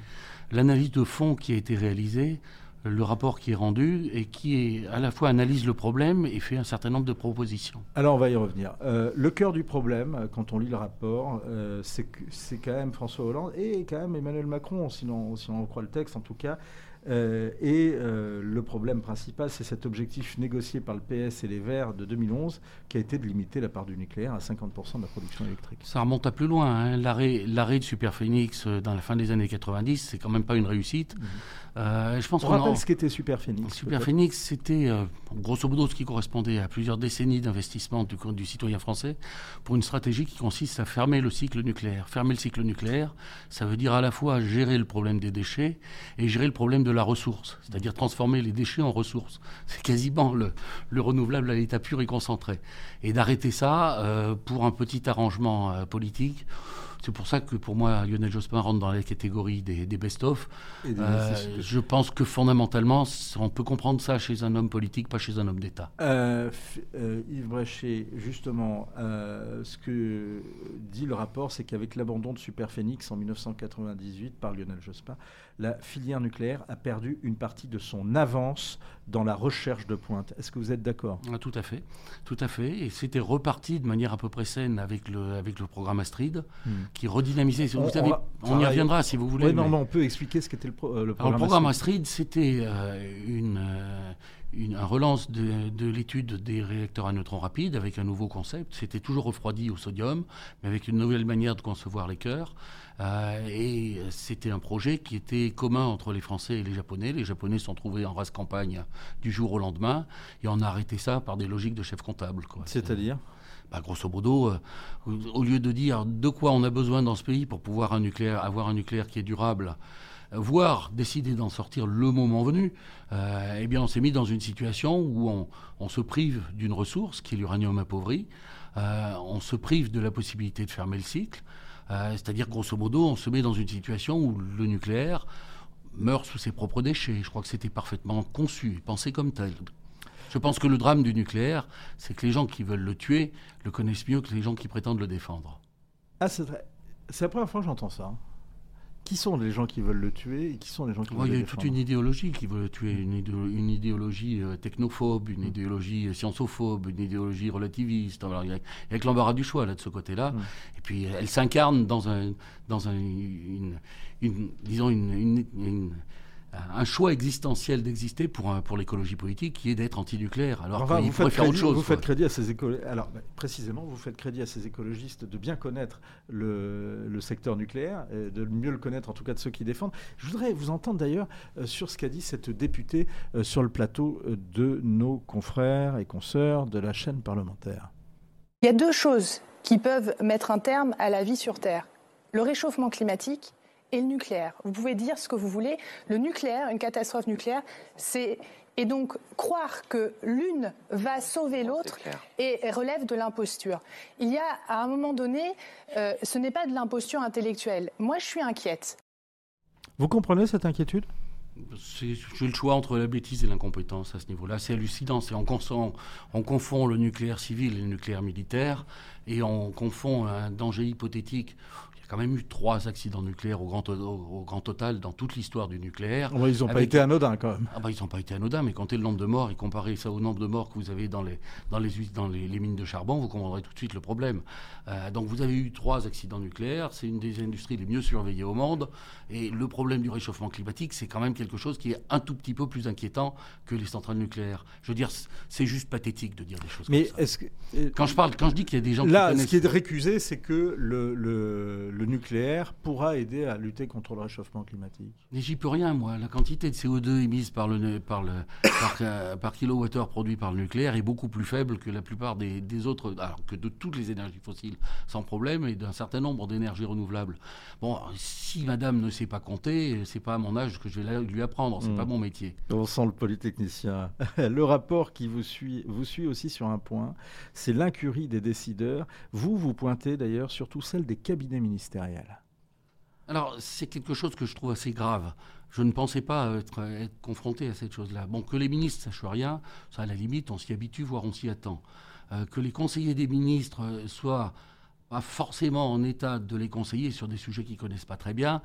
l'analyse de fond qui a été réalisée, le rapport qui est rendu et qui est, à la fois analyse le problème et fait un certain nombre de propositions. Alors on va y revenir. Euh, le cœur du problème, euh, quand on lit le rapport, euh, c'est quand même François Hollande et quand même Emmanuel Macron, si on croit le texte en tout cas, euh, et euh, le problème principal, c'est cet objectif négocié par le PS et les Verts de 2011, qui a été de limiter la part du nucléaire à 50% de la production électrique. Ça remonte à plus loin. Hein. L'arrêt de Superphénix euh, dans la fin des années 90, c'est quand même pas une réussite. Mmh. je pense On rappelle ce qu'était Superphénix. Superphénix, c'était grosso modo ce qui correspondait à plusieurs décennies d'investissement du, du citoyen français pour une stratégie qui consiste à fermer le cycle nucléaire. Fermer le cycle nucléaire, ça veut dire à la fois gérer le problème des déchets et gérer le problème de de la ressource, c'est-à-dire transformer les déchets en ressources. C'est quasiment le, renouvelable à l'état pur et concentré. Et d'arrêter ça euh, pour un petit arrangement euh, politique. C'est pour ça que pour moi, Lionel Jospin rentre dans la catégorie des, best-of. Euh, je pense que fondamentalement, on peut comprendre ça chez un homme politique, pas chez un homme d'État. Yves Bréchet, justement, ce que dit le rapport, c'est qu'avec l'abandon de Superphénix en 1998 par Lionel Jospin, la filière nucléaire a perdu une partie de son avance dans la recherche de pointe. Est-ce que vous êtes d'accord? Ah, Tout à fait, tout à fait. Et c'était reparti de manière à peu près saine avec le, avec le programme Astrid, hmm. qui redynamisait. Vous on, savez, on, y reviendra si vous voulez. Oui, non, on peut expliquer ce qu'était le, euh, le, programme. le programme Astrid, c'était euh, une, euh, une relance de, de l'étude des réacteurs à neutrons rapides avec un nouveau concept. C'était toujours refroidi au sodium, mais avec une nouvelle manière de concevoir les cœurs. Euh, et c'était un projet qui était commun entre les Français et les Japonais. Les Japonais sont trouvés en race campagne du jour au lendemain, et on a arrêté ça par des logiques de chef comptable. C'est-à-dire bah, grosso modo, euh, au lieu de dire de quoi on a besoin dans ce pays pour pouvoir un nucléaire, avoir un nucléaire qui est durable, voire décider d'en sortir le moment venu, euh, eh bien on s'est mis dans une situation où on, se prive d'une ressource qui est l'uranium appauvri, on se prive de la possibilité de fermer le cycle, euh, c'est-à-dire, grosso modo, on se met dans une situation où le nucléaire meurt sous ses propres déchets. Je crois que c'était parfaitement conçu, pensé comme tel. Je pense que le drame du nucléaire, c'est que les gens qui veulent le tuer le connaissent mieux que les gens qui prétendent le défendre. Ah, c'est la première fois que j'entends ça. Qui sont les gens qui veulent le tuer et qui sont les gens qui veulent Il le y a toute une idéologie qui veut le tuer, une, une idéologie euh, technophobe, une mm. idéologie euh, sciençophobe, une idéologie relativiste. Alors, il y a, avec l'embarras du choix là de ce côté-là. Mm. Et puis elle s'incarne dans un, dans un, une, disons une, un choix existentiel d'exister pour, pour l'écologie politique qui est d'être antinucléaire. Alors enfin, vous faire autre chose. Vous faites crédit à ces Alors bah, précisément, vous faites crédit à ces écologistes de bien connaître le, le, secteur nucléaire, de mieux le connaître en tout cas de ceux qui défendent. Je voudrais vous entendre d'ailleurs euh, sur ce qu'a dit cette députée euh, sur le plateau euh, de nos confrères et consoeurs de la chaîne parlementaire. Il y a deux choses qui peuvent mettre un terme à la vie sur Terre. Le réchauffement climatique et le nucléaire. Vous pouvez dire ce que vous voulez. Le nucléaire, une catastrophe nucléaire, c'est et donc croire que l'une va sauver l'autre et, relève de l'imposture. Il y a à un moment donné, euh, ce n'est pas de l'imposture intellectuelle. Moi, je suis inquiète. Vous comprenez cette inquiétude? J'ai le choix entre la bêtise et l'incompétence à ce niveau-là. C'est hallucinant. On, on, confond le nucléaire civil et le nucléaire militaire et on confond un danger hypothétique quand même eu trois accidents nucléaires au grand, au, grand total dans toute l'histoire du nucléaire. ils n'ont pas été anodins quand même. Ah bah, ils n'ont pas été anodins, mais comptez le nombre de morts et comparez ça au nombre de morts que vous avez dans les, dans les, dans les, mines de charbon, vous comprendrez tout de suite le problème. Euh, donc vous avez eu trois accidents nucléaires, c'est une des industries les mieux surveillées au monde, et le problème du réchauffement climatique, c'est quand même quelque chose qui est un tout petit peu plus inquiétant que les centrales nucléaires. Je veux dire, c'est juste pathétique de dire des choses mais comme ça. Que, euh, quand je parle, quand je dis qu'il y a des gens là, qui connaissent... ce qui est récusé, c'est que le, le le nucléaire pourra aider à lutter contre le réchauffement climatique Mais j'y peux rien, moi. La quantité de CO2 émise par, le, par, le, par, euh, par kilowattheure produit par le nucléaire est beaucoup plus faible que la plupart des, des, autres, alors que de toutes les énergies fossiles, sans problème, et d'un certain nombre d'énergies renouvelables. Bon, si madame ne sait pas compter, c'est pas à mon âge que je vais lui apprendre, c'est n'est pas hmm. mon métier. On sent le polytechnicien. le rapport qui vous suit, vous suit aussi sur un point, c'est l'incurie des décideurs. Vous, vous pointez d'ailleurs surtout celle des cabinets ministériels alors, c'est quelque chose que je trouve assez grave. Je ne pensais pas être, confronté à cette chose-là. Bon, que les ministres sachent rien, ça, à la limite, on s'y habitue, voire on s'y attend. Euh, que les conseillers des ministres soient pas forcément en état de les conseiller sur des sujets qu'ils connaissent pas très bien,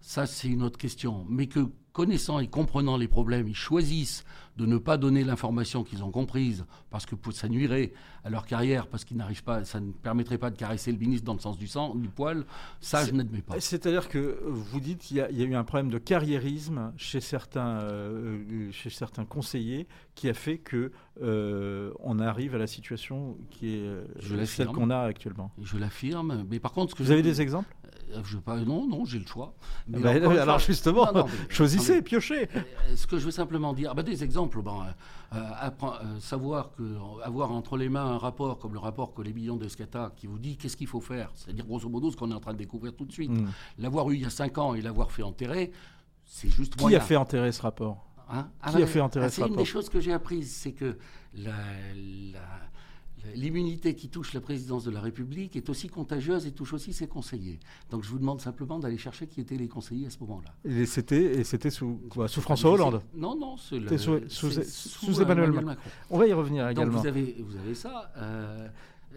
ça, c'est une autre question. Mais que connaissant et comprenant les problèmes, ils choisissent de ne pas donner l'information qu'ils ont comprise parce que ça nuirait à leur carrière, parce qu'ils n'arrivent pas, ça ne permettrait pas de caresser le ministre dans le sens du sang, du poil, ça je n'admets pas. C'est-à-dire que vous dites qu'il y, a eu un problème de carriérisme chez certains, euh, chez certains conseillers qui a fait que euh, on arrive à la situation qui est euh, celle qu'on a actuellement. Je l'affirme, mais par contre, ce que vous avez des exemples? Je pas, non, non, j'ai le choix. Mais bah, alors, justement, choisissez, piochez. Ce que je veux simplement dire, bah, des exemples. Bon, euh, euh, savoir que avoir entre les mains un rapport comme le rapport que les millions d'Escata qui vous dit qu'est-ce qu'il faut faire, c'est-à-dire grosso modo ce qu'on est en train de découvrir tout de suite. Hmm. L'avoir eu il y a cinq ans et l'avoir fait enterrer, c'est juste. Qui a fait enterrer ce rapport? Hein? Qui a ah, fait enterrer ah, ce rapport C'est une des choses que j'ai apprises, c'est que la l'immunité qui touche la présidence de la République est aussi contagieuse et touche aussi ses conseillers. Donc je vous demande simplement d'aller chercher qui étaient les conseillers à ce moment-là. Et c'était, sous, sous François Hollande Non, non, c'était sous, sous, Emmanuel, Macron. On va y revenir également. Donc vous avez, vous avez ça. Euh,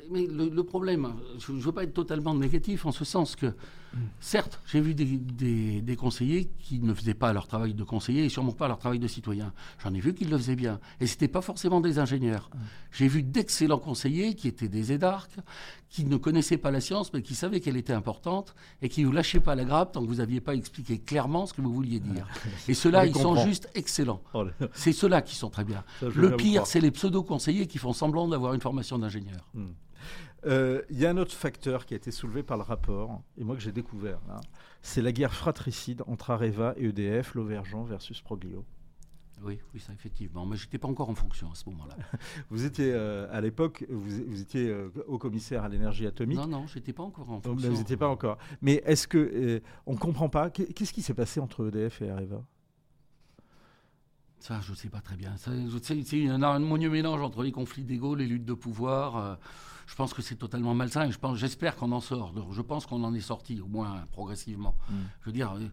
mais le, problème, je ne veux pas être totalement négatif en ce sens que, certes, j'ai vu des, conseillers qui ne faisaient pas leur travail de conseiller et sûrement pas leur travail de citoyen. J'en ai vu qu'ils le faisaient bien. Et ce n'étaient pas forcément des ingénieurs. J'ai vu d'excellents conseillers qui étaient des édarques, qui ne connaissaient pas la science, mais qui savaient qu'elle était importante et qui ne vous lâchaient pas la grappe tant que vous n'aviez pas expliqué clairement ce que vous vouliez dire. Et ceux-là, ils sont juste excellents. Oh, c'est ceux-là qui sont très bien. le pire, c'est les pseudo-conseillers qui font semblant d'avoir une formation d'ingénieur. Hmm. Euh, il y a un autre facteur qui a été soulevé par le rapport, et moi que j'ai découvert, c'est la guerre fratricide entre Areva et EDF, l'Auvergent versus Proglio. Oui, oui, ça effectivement. Mais je n'étais pas encore en fonction à ce moment-là. vous étiez euh, à l'époque, vous, étiez euh, au commissaire à l'énergie atomique. Non, non, je n'étais pas encore en fonction. vous n'étiez pas encore. Mais est-ce que on comprend pas Qu'est-ce qui s'est passé entre EDF et Areva? Ça, je ne sais pas très bien. C'est un, un monument mélange entre les conflits d'ego, les luttes de pouvoir je pense que c'est totalement malsain et je pense, j'espère qu'on en sort. Je pense qu'on en est sorti, au moins progressivement. Mm. Je veux dire, euh,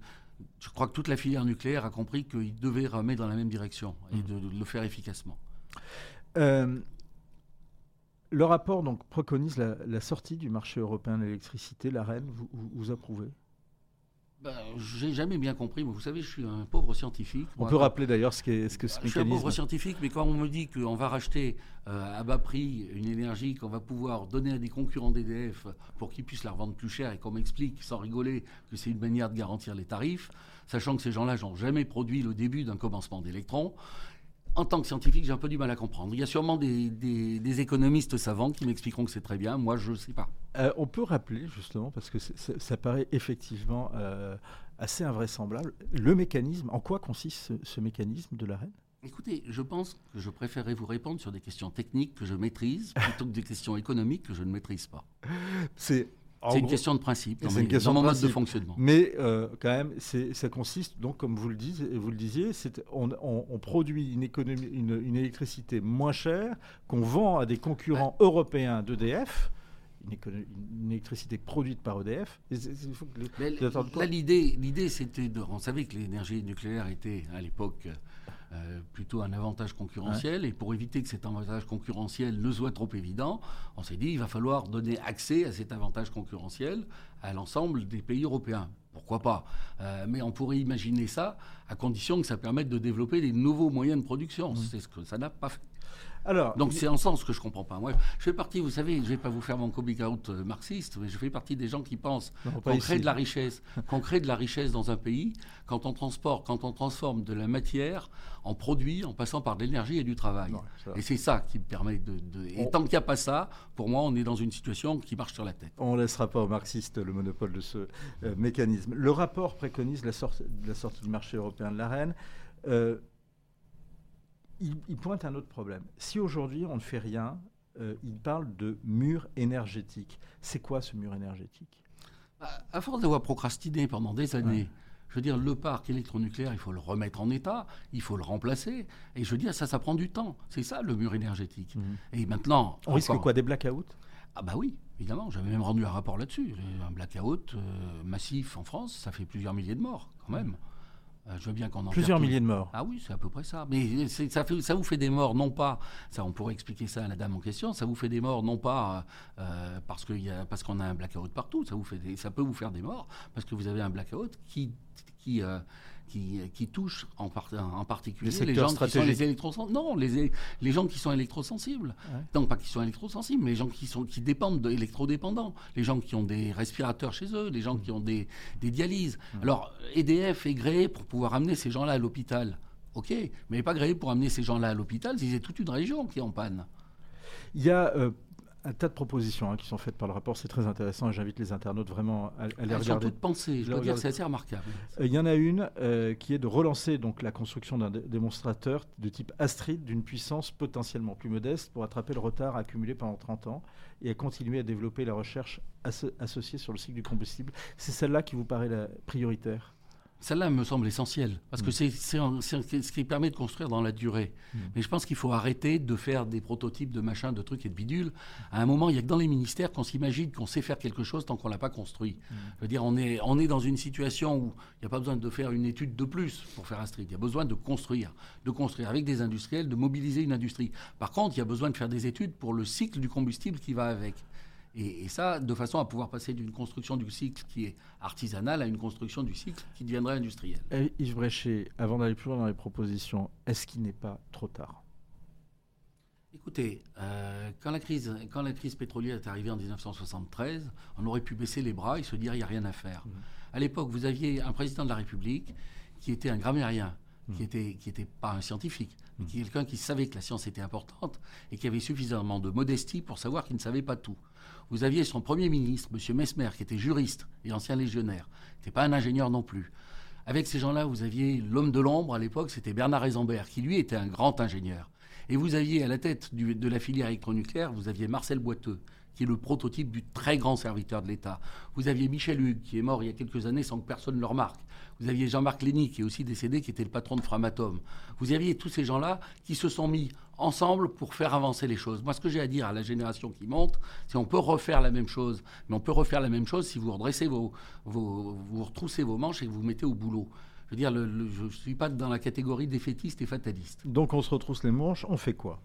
je crois que toute la filière nucléaire a compris qu'il devait ramer dans la même direction et mm. de, le faire efficacement. Euh, le rapport donc préconise la, sortie du marché européen de l'électricité, la reine. Vous, vous, approuvez? Ben, J'ai jamais bien compris. Vous savez, je suis un pauvre scientifique. On peut rappeler d'ailleurs ce, ce que ce. Je suis un pauvre scientifique, mais quand on me dit qu'on va racheter euh, à bas prix une énergie qu'on va pouvoir donner à des concurrents d'EDF pour qu'ils puissent la revendre plus cher et qu'on m'explique sans rigoler que c'est une manière de garantir les tarifs, sachant que ces gens-là n'ont jamais produit le début d'un commencement d'électrons, en tant que scientifique, j'ai un peu du mal à comprendre. Il y a sûrement des, économistes savants qui m'expliqueront que c'est très bien. Moi, je ne sais pas. Euh, on peut rappeler, justement, parce que ça paraît effectivement euh, assez invraisemblable, le mécanisme, en quoi consiste ce, mécanisme de l'arène? Écoutez, je pense que je préférerais vous répondre sur des questions techniques que je maîtrise plutôt que des questions économiques que je ne maîtrise pas. C'est c'est une question de principe dans, une question mon mode de fonctionnement. Mais euh, quand même, ça consiste, donc, comme vous le, vous le disiez, on, on, produit une, économie, une, électricité moins chère qu'on vend à des concurrents européens d'EDF. Une, une, électricité produite par EDF. là, l'idée, l'idée, c'était de. On savait que l'énergie nucléaire était à l'époque euh, plutôt un avantage concurrentiel. Et pour éviter que cet avantage concurrentiel ne soit trop évident, on s'est dit il va falloir donner accès à cet avantage concurrentiel à l'ensemble des pays européens. Pourquoi pas? Euh, Mais on pourrait imaginer ça à condition que ça permette de développer des nouveaux moyens de production. Mmh. C'est ce que ça n'a pas fait. Donc c'est en sens que je comprends pas. Moi, je fais partie, vous savez, je vais pas vous faire mon coming out euh, marxiste, mais je fais partie des gens qui pensent qu'on crée de la richesse, qu'on crée de la richesse dans un pays quand on transporte, quand on transforme de la matière en produit en passant par de l'énergie et du travail. et c'est ça qui me permet de. Et tant qu'il n'y a pas ça, pour moi, on est dans une situation qui marche sur la tête. On ne laissera pas aux marxistes le monopole de ce euh, mécanisme. Le rapport préconise la, sorte, la sortie du marché européen de l'arène. Euh, il, pointe un autre problème. Si aujourd'hui on ne fait rien, euh, il parle de mur énergétique. C'est quoi ce mur énergétique? Bah, À force d'avoir procrastiné pendant des années, je veux dire, le parc électronucléaire, il faut le remettre en état, il faut le remplacer. Et je veux dire, ça, ça prend du temps. C'est ça le mur énergétique. Mhm. Et maintenant. On risque quoi Des blackouts? Ah, bah oui, évidemment. J'avais même rendu un rapport là-dessus. Un blackout euh, massif en France, ça fait plusieurs milliers de morts, quand même. Euh, je veux bien qu'on en Plusieurs milliers de morts. Ah oui, c'est à peu près ça. Mais ça, fait, ça vous fait des morts, non pas, ça on pourrait expliquer ça à la dame en question, ça vous fait des morts, non pas euh, parce qu'on a, parce qu'on a un blackout partout, ça, vous fait ça peut vous faire des morts parce que vous avez un blackout qui, qui, euh, qui, qui touche en, en particulier les, gens qui sont les électrosensibles. Non, les, les gens qui sont électrosensibles. Donc pas qui sont électrosensibles, mais les gens qui, sont, qui dépendent d'électrodépendants. Les gens qui ont des respirateurs chez eux, les gens qui ont des, des dialyses. Alors EDF est créé pour pouvoir amener ces gens-là à l'hôpital. Ok, mais pas créé pour amener ces gens-là à l'hôpital, c'est toute une région qui est en panne. Il y a euh, un tas de propositions hein, qui sont faites par le rapport. C'est très intéressant et j'invite les internautes vraiment à, les Elles regarder. Sont toutes pensées. Je dois dire c'est assez remarquable. Euh, il y en a une euh, qui est de relancer donc la construction d'un démonstrateur de type Astrid d'une puissance potentiellement plus modeste pour attraper le retard accumulé pendant 30 ans et à continuer à développer la recherche associée sur le cycle du combustible. C'est celle-là qui vous paraît la prioritaire? Celle-là me semble essentielle, parce que mm. c'est ce qui permet de construire dans la durée. Mm. Mais je pense qu'il faut arrêter de faire des prototypes de machins, de trucs et de bidules. À un moment, il n'y a que dans les ministères qu'on s'imagine qu'on sait faire quelque chose tant qu'on ne l'a pas construit. Mm. Je veux dire, on est, on est dans une situation où il n'y a pas besoin de faire une étude de plus pour faire un street. Il y a besoin de construire, de construire avec des industriels, de mobiliser une industrie. Par contre, il y a besoin de faire des études pour le cycle du combustible qui va avec. Et, ça, de façon à pouvoir passer d'une construction du cycle qui est artisanale à une construction du cycle qui deviendrait industrielle. Et Yves Bréchet, avant d'aller plus loin dans les propositions, est-ce qu'il n'est pas trop tard? Écoutez, euh, quand, la crise, quand la crise pétrolière est arrivée en 1973, on aurait pu baisser les bras et se dire il n'y a rien à faire. Mmh. À l'époque, vous aviez un président de la République qui était un grammairien, mmh. qui était, qui était pas un scientifique, mais qui quelqu'un qui savait que la science était importante et qui avait suffisamment de modestie pour savoir qu'il ne savait pas tout. Vous aviez son Premier ministre, M. Mesmer, qui était juriste et ancien légionnaire, qui n'était pas un ingénieur non plus. Avec ces gens-là, vous aviez l'homme de l'ombre à l'époque, c'était Bernard Eisenberg, qui lui était un grand ingénieur. Et vous aviez à la tête de la filière électronucléaire, vous aviez Marcel Boiteux, qui est le prototype du très grand serviteur de l'État. Vous aviez Michel Hugues, qui est mort il y a quelques années sans que personne ne le remarque. Vous aviez Jean-Marc Lény, qui est aussi décédé, qui était le patron de Framatome. Vous aviez tous ces gens-là qui se sont mis ensemble pour faire avancer les choses. Moi, ce que j'ai à dire à la génération qui monte, c'est qu'on peut refaire la même chose, mais on peut refaire la même chose si vous redressez vos, vous retroussez vos manches et que vous vous mettez au boulot. Je veux dire, je ne suis pas dans la catégorie défaitiste et fataliste. Donc on se retrousse les manches, on fait quoi?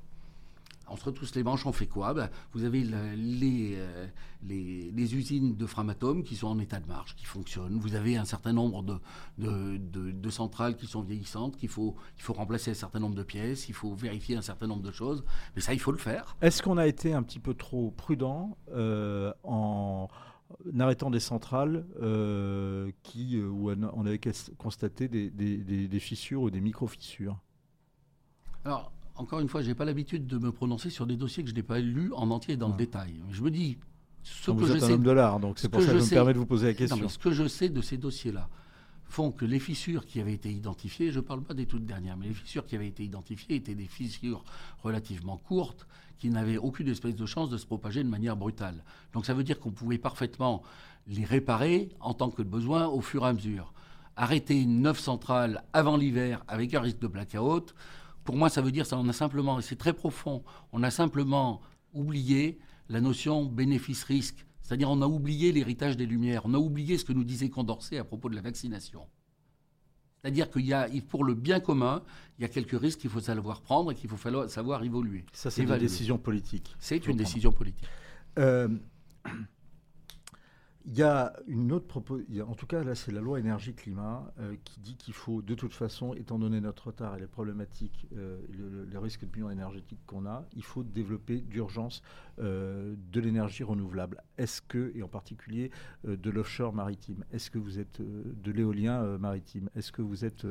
On se retrousse les manches, on fait quoi? Ben, Vous avez la- les, euh, les, les usines de Framatome qui sont en état de marche, qui fonctionnent. Vous avez un certain nombre de, de, de- de centrales qui sont vieillissantes, qu'il faut, il faut remplacer un certain nombre de pièces, il faut vérifier un certain nombre de choses. Mais ça, il faut le faire. Est-ce qu'on a été un petit peu trop prudent euh, en arrêtant des centrales euh, qui, où on avait constaté des, des- des- des fissures ou des micro-fissures? Alors, encore une fois, je n'ai pas l'habitude de me prononcer sur des dossiers que je n'ai pas lus en entier dans le Ah. détail. Je me dis, ce que Vous je êtes un sais homme de l'art, donc c'est ce pour que ça que je je me sais- permets de vous poser la Non, question. mais ce que je sais de ces dossiers-là font que les fissures qui avaient été identifiées, je ne parle pas des toutes dernières, mais les fissures qui avaient été identifiées étaient des fissures relativement courtes qui n'avaient aucune espèce de chance de se propager de manière brutale. Donc ça veut dire qu'on pouvait parfaitement les réparer en tant que besoin au fur et à mesure. Arrêter neuf centrales avant l'hiver avec un risque de blackout, pour moi ça veut dire ça on a simplement, et c'est très profond, on a simplement oublié la notion bénéfice-risque. C'est-à-dire on a oublié l'héritage des Lumières, on a oublié ce que nous disait Condorcet à propos de la vaccination. C'est-à-dire qu'il y a, pour le bien commun, il y a quelques risques qu'il faut savoir prendre et qu'il faut falloir- savoir évoluer. Ça, c'est une décision politique. C'est une prendre. décision politique. Euh, Il y a une autre proposition, en tout cas là c'est la loi énergie-climat euh, qui dit qu'il faut de toute façon, étant donné notre retard et les problématiques, euh, le, risques de bilan énergétique qu'on a, il faut développer d'urgence euh, de l'énergie renouvelable. Est-ce que, et en particulier euh, de l'offshore maritime, est-ce que vous êtes de l'éolien maritime? Est-ce que vous êtes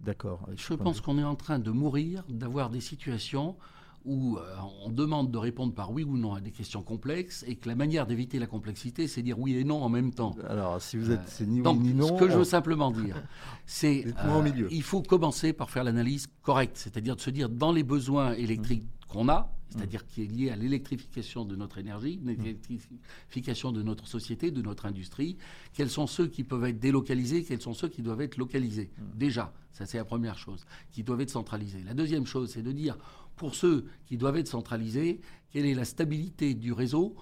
d'accord Je pense qu'on est en train de mourir, d'avoir des situations où euh, on demande de répondre par oui ou non à des questions complexes et que la manière d'éviter la complexité, c'est dire oui et non en même temps. Alors si vous êtes, Euh, ni oui Donc, ni non. ce que je veux simplement dire, c'est euh, il faut commencer par faire l'analyse correcte, c'est-à-dire de se dire dans les besoins électriques qu'on a, c'est-à-dire qui est lié à l'électrification de notre énergie, l'électrification de notre société, de notre industrie, quels sont ceux qui peuvent être délocalisés, quels sont ceux qui doivent être localisés. Déjà, ça c'est la première chose, qui doivent être centralisés. La deuxième chose, c'est de dire pour ceux qui doivent être centralisés, quelle est la stabilité du réseau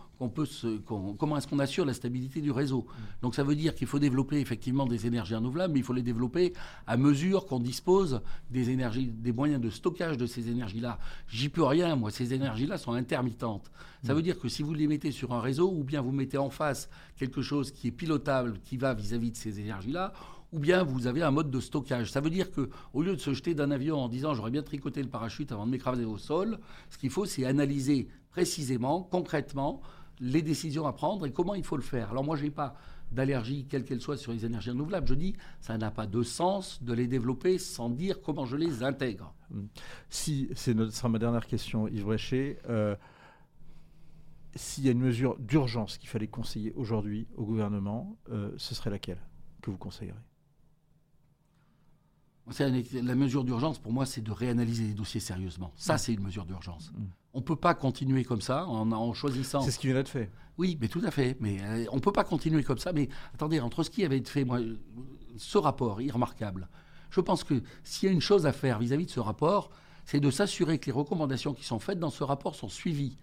comment est-ce qu'on assure la stabilité du réseau? Donc ça veut dire qu'il faut développer effectivement des énergies renouvelables, mais il faut les développer à mesure qu'on dispose des énergies, des moyens de stockage de ces énergies-là. J'y peux rien, moi. Ces énergies-là sont intermittentes. Ça veut dire que si vous les mettez sur un réseau, ou bien vous mettez en face quelque chose qui est pilotable, qui va vis-à-vis de ces énergies-là, ou bien vous avez un mode de stockage. Ça veut dire que au lieu de se jeter d'un avion en disant j'aurais bien tricoté le parachute avant de m'écraser au sol, ce qu'il faut c'est analyser précisément, concrètement, les décisions à prendre et comment il faut le faire. Alors moi j'ai pas d'allergie quelle qu'elle soit sur les énergies renouvelables. Je dis ça n'a pas de sens de les développer sans dire comment je les intègre. Si, c'est sera ma dernière question, Yves Bréchet. Euh, S'il y a une mesure d'urgence qu'il fallait conseiller aujourd'hui au gouvernement, euh, ce serait laquelle que vous conseillerez? La mesure d'urgence, pour moi, c'est de réanalyser les dossiers sérieusement. Ça, c'est une mesure d'urgence. Mm. On ne peut pas continuer comme ça en, en choisissant. C'est ce qui vient d'être fait. Oui, mais tout à fait. Mais euh, on ne peut pas continuer comme ça. Mais attendez, entre ce qui avait été fait, moi, ce rapport irremarquable, je pense que s'il y a une chose à faire vis-à-vis de ce rapport, c'est de s'assurer que les recommandations qui sont faites dans ce rapport sont suivies.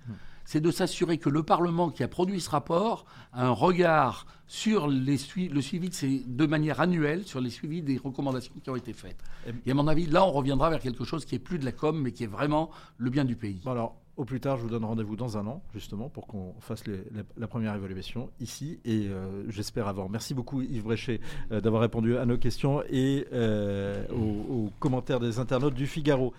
C'est de s'assurer que le Parlement qui a produit ce rapport a un regard sur les sui- le suivi de, ces, de manière annuelle sur les suivis des recommandations qui ont été faites. Et à mon avis, là, on reviendra vers quelque chose qui est plus de la com, mais qui est vraiment le bien du pays. Bon alors, au plus tard, je vous donne rendez-vous dans un an, justement, pour qu'on fasse les- la, la première évaluation ici, et euh, j'espère avant. Merci beaucoup Yves Bréchet euh, d'avoir répondu à nos questions et euh, aux, aux commentaires des internautes du Figaro.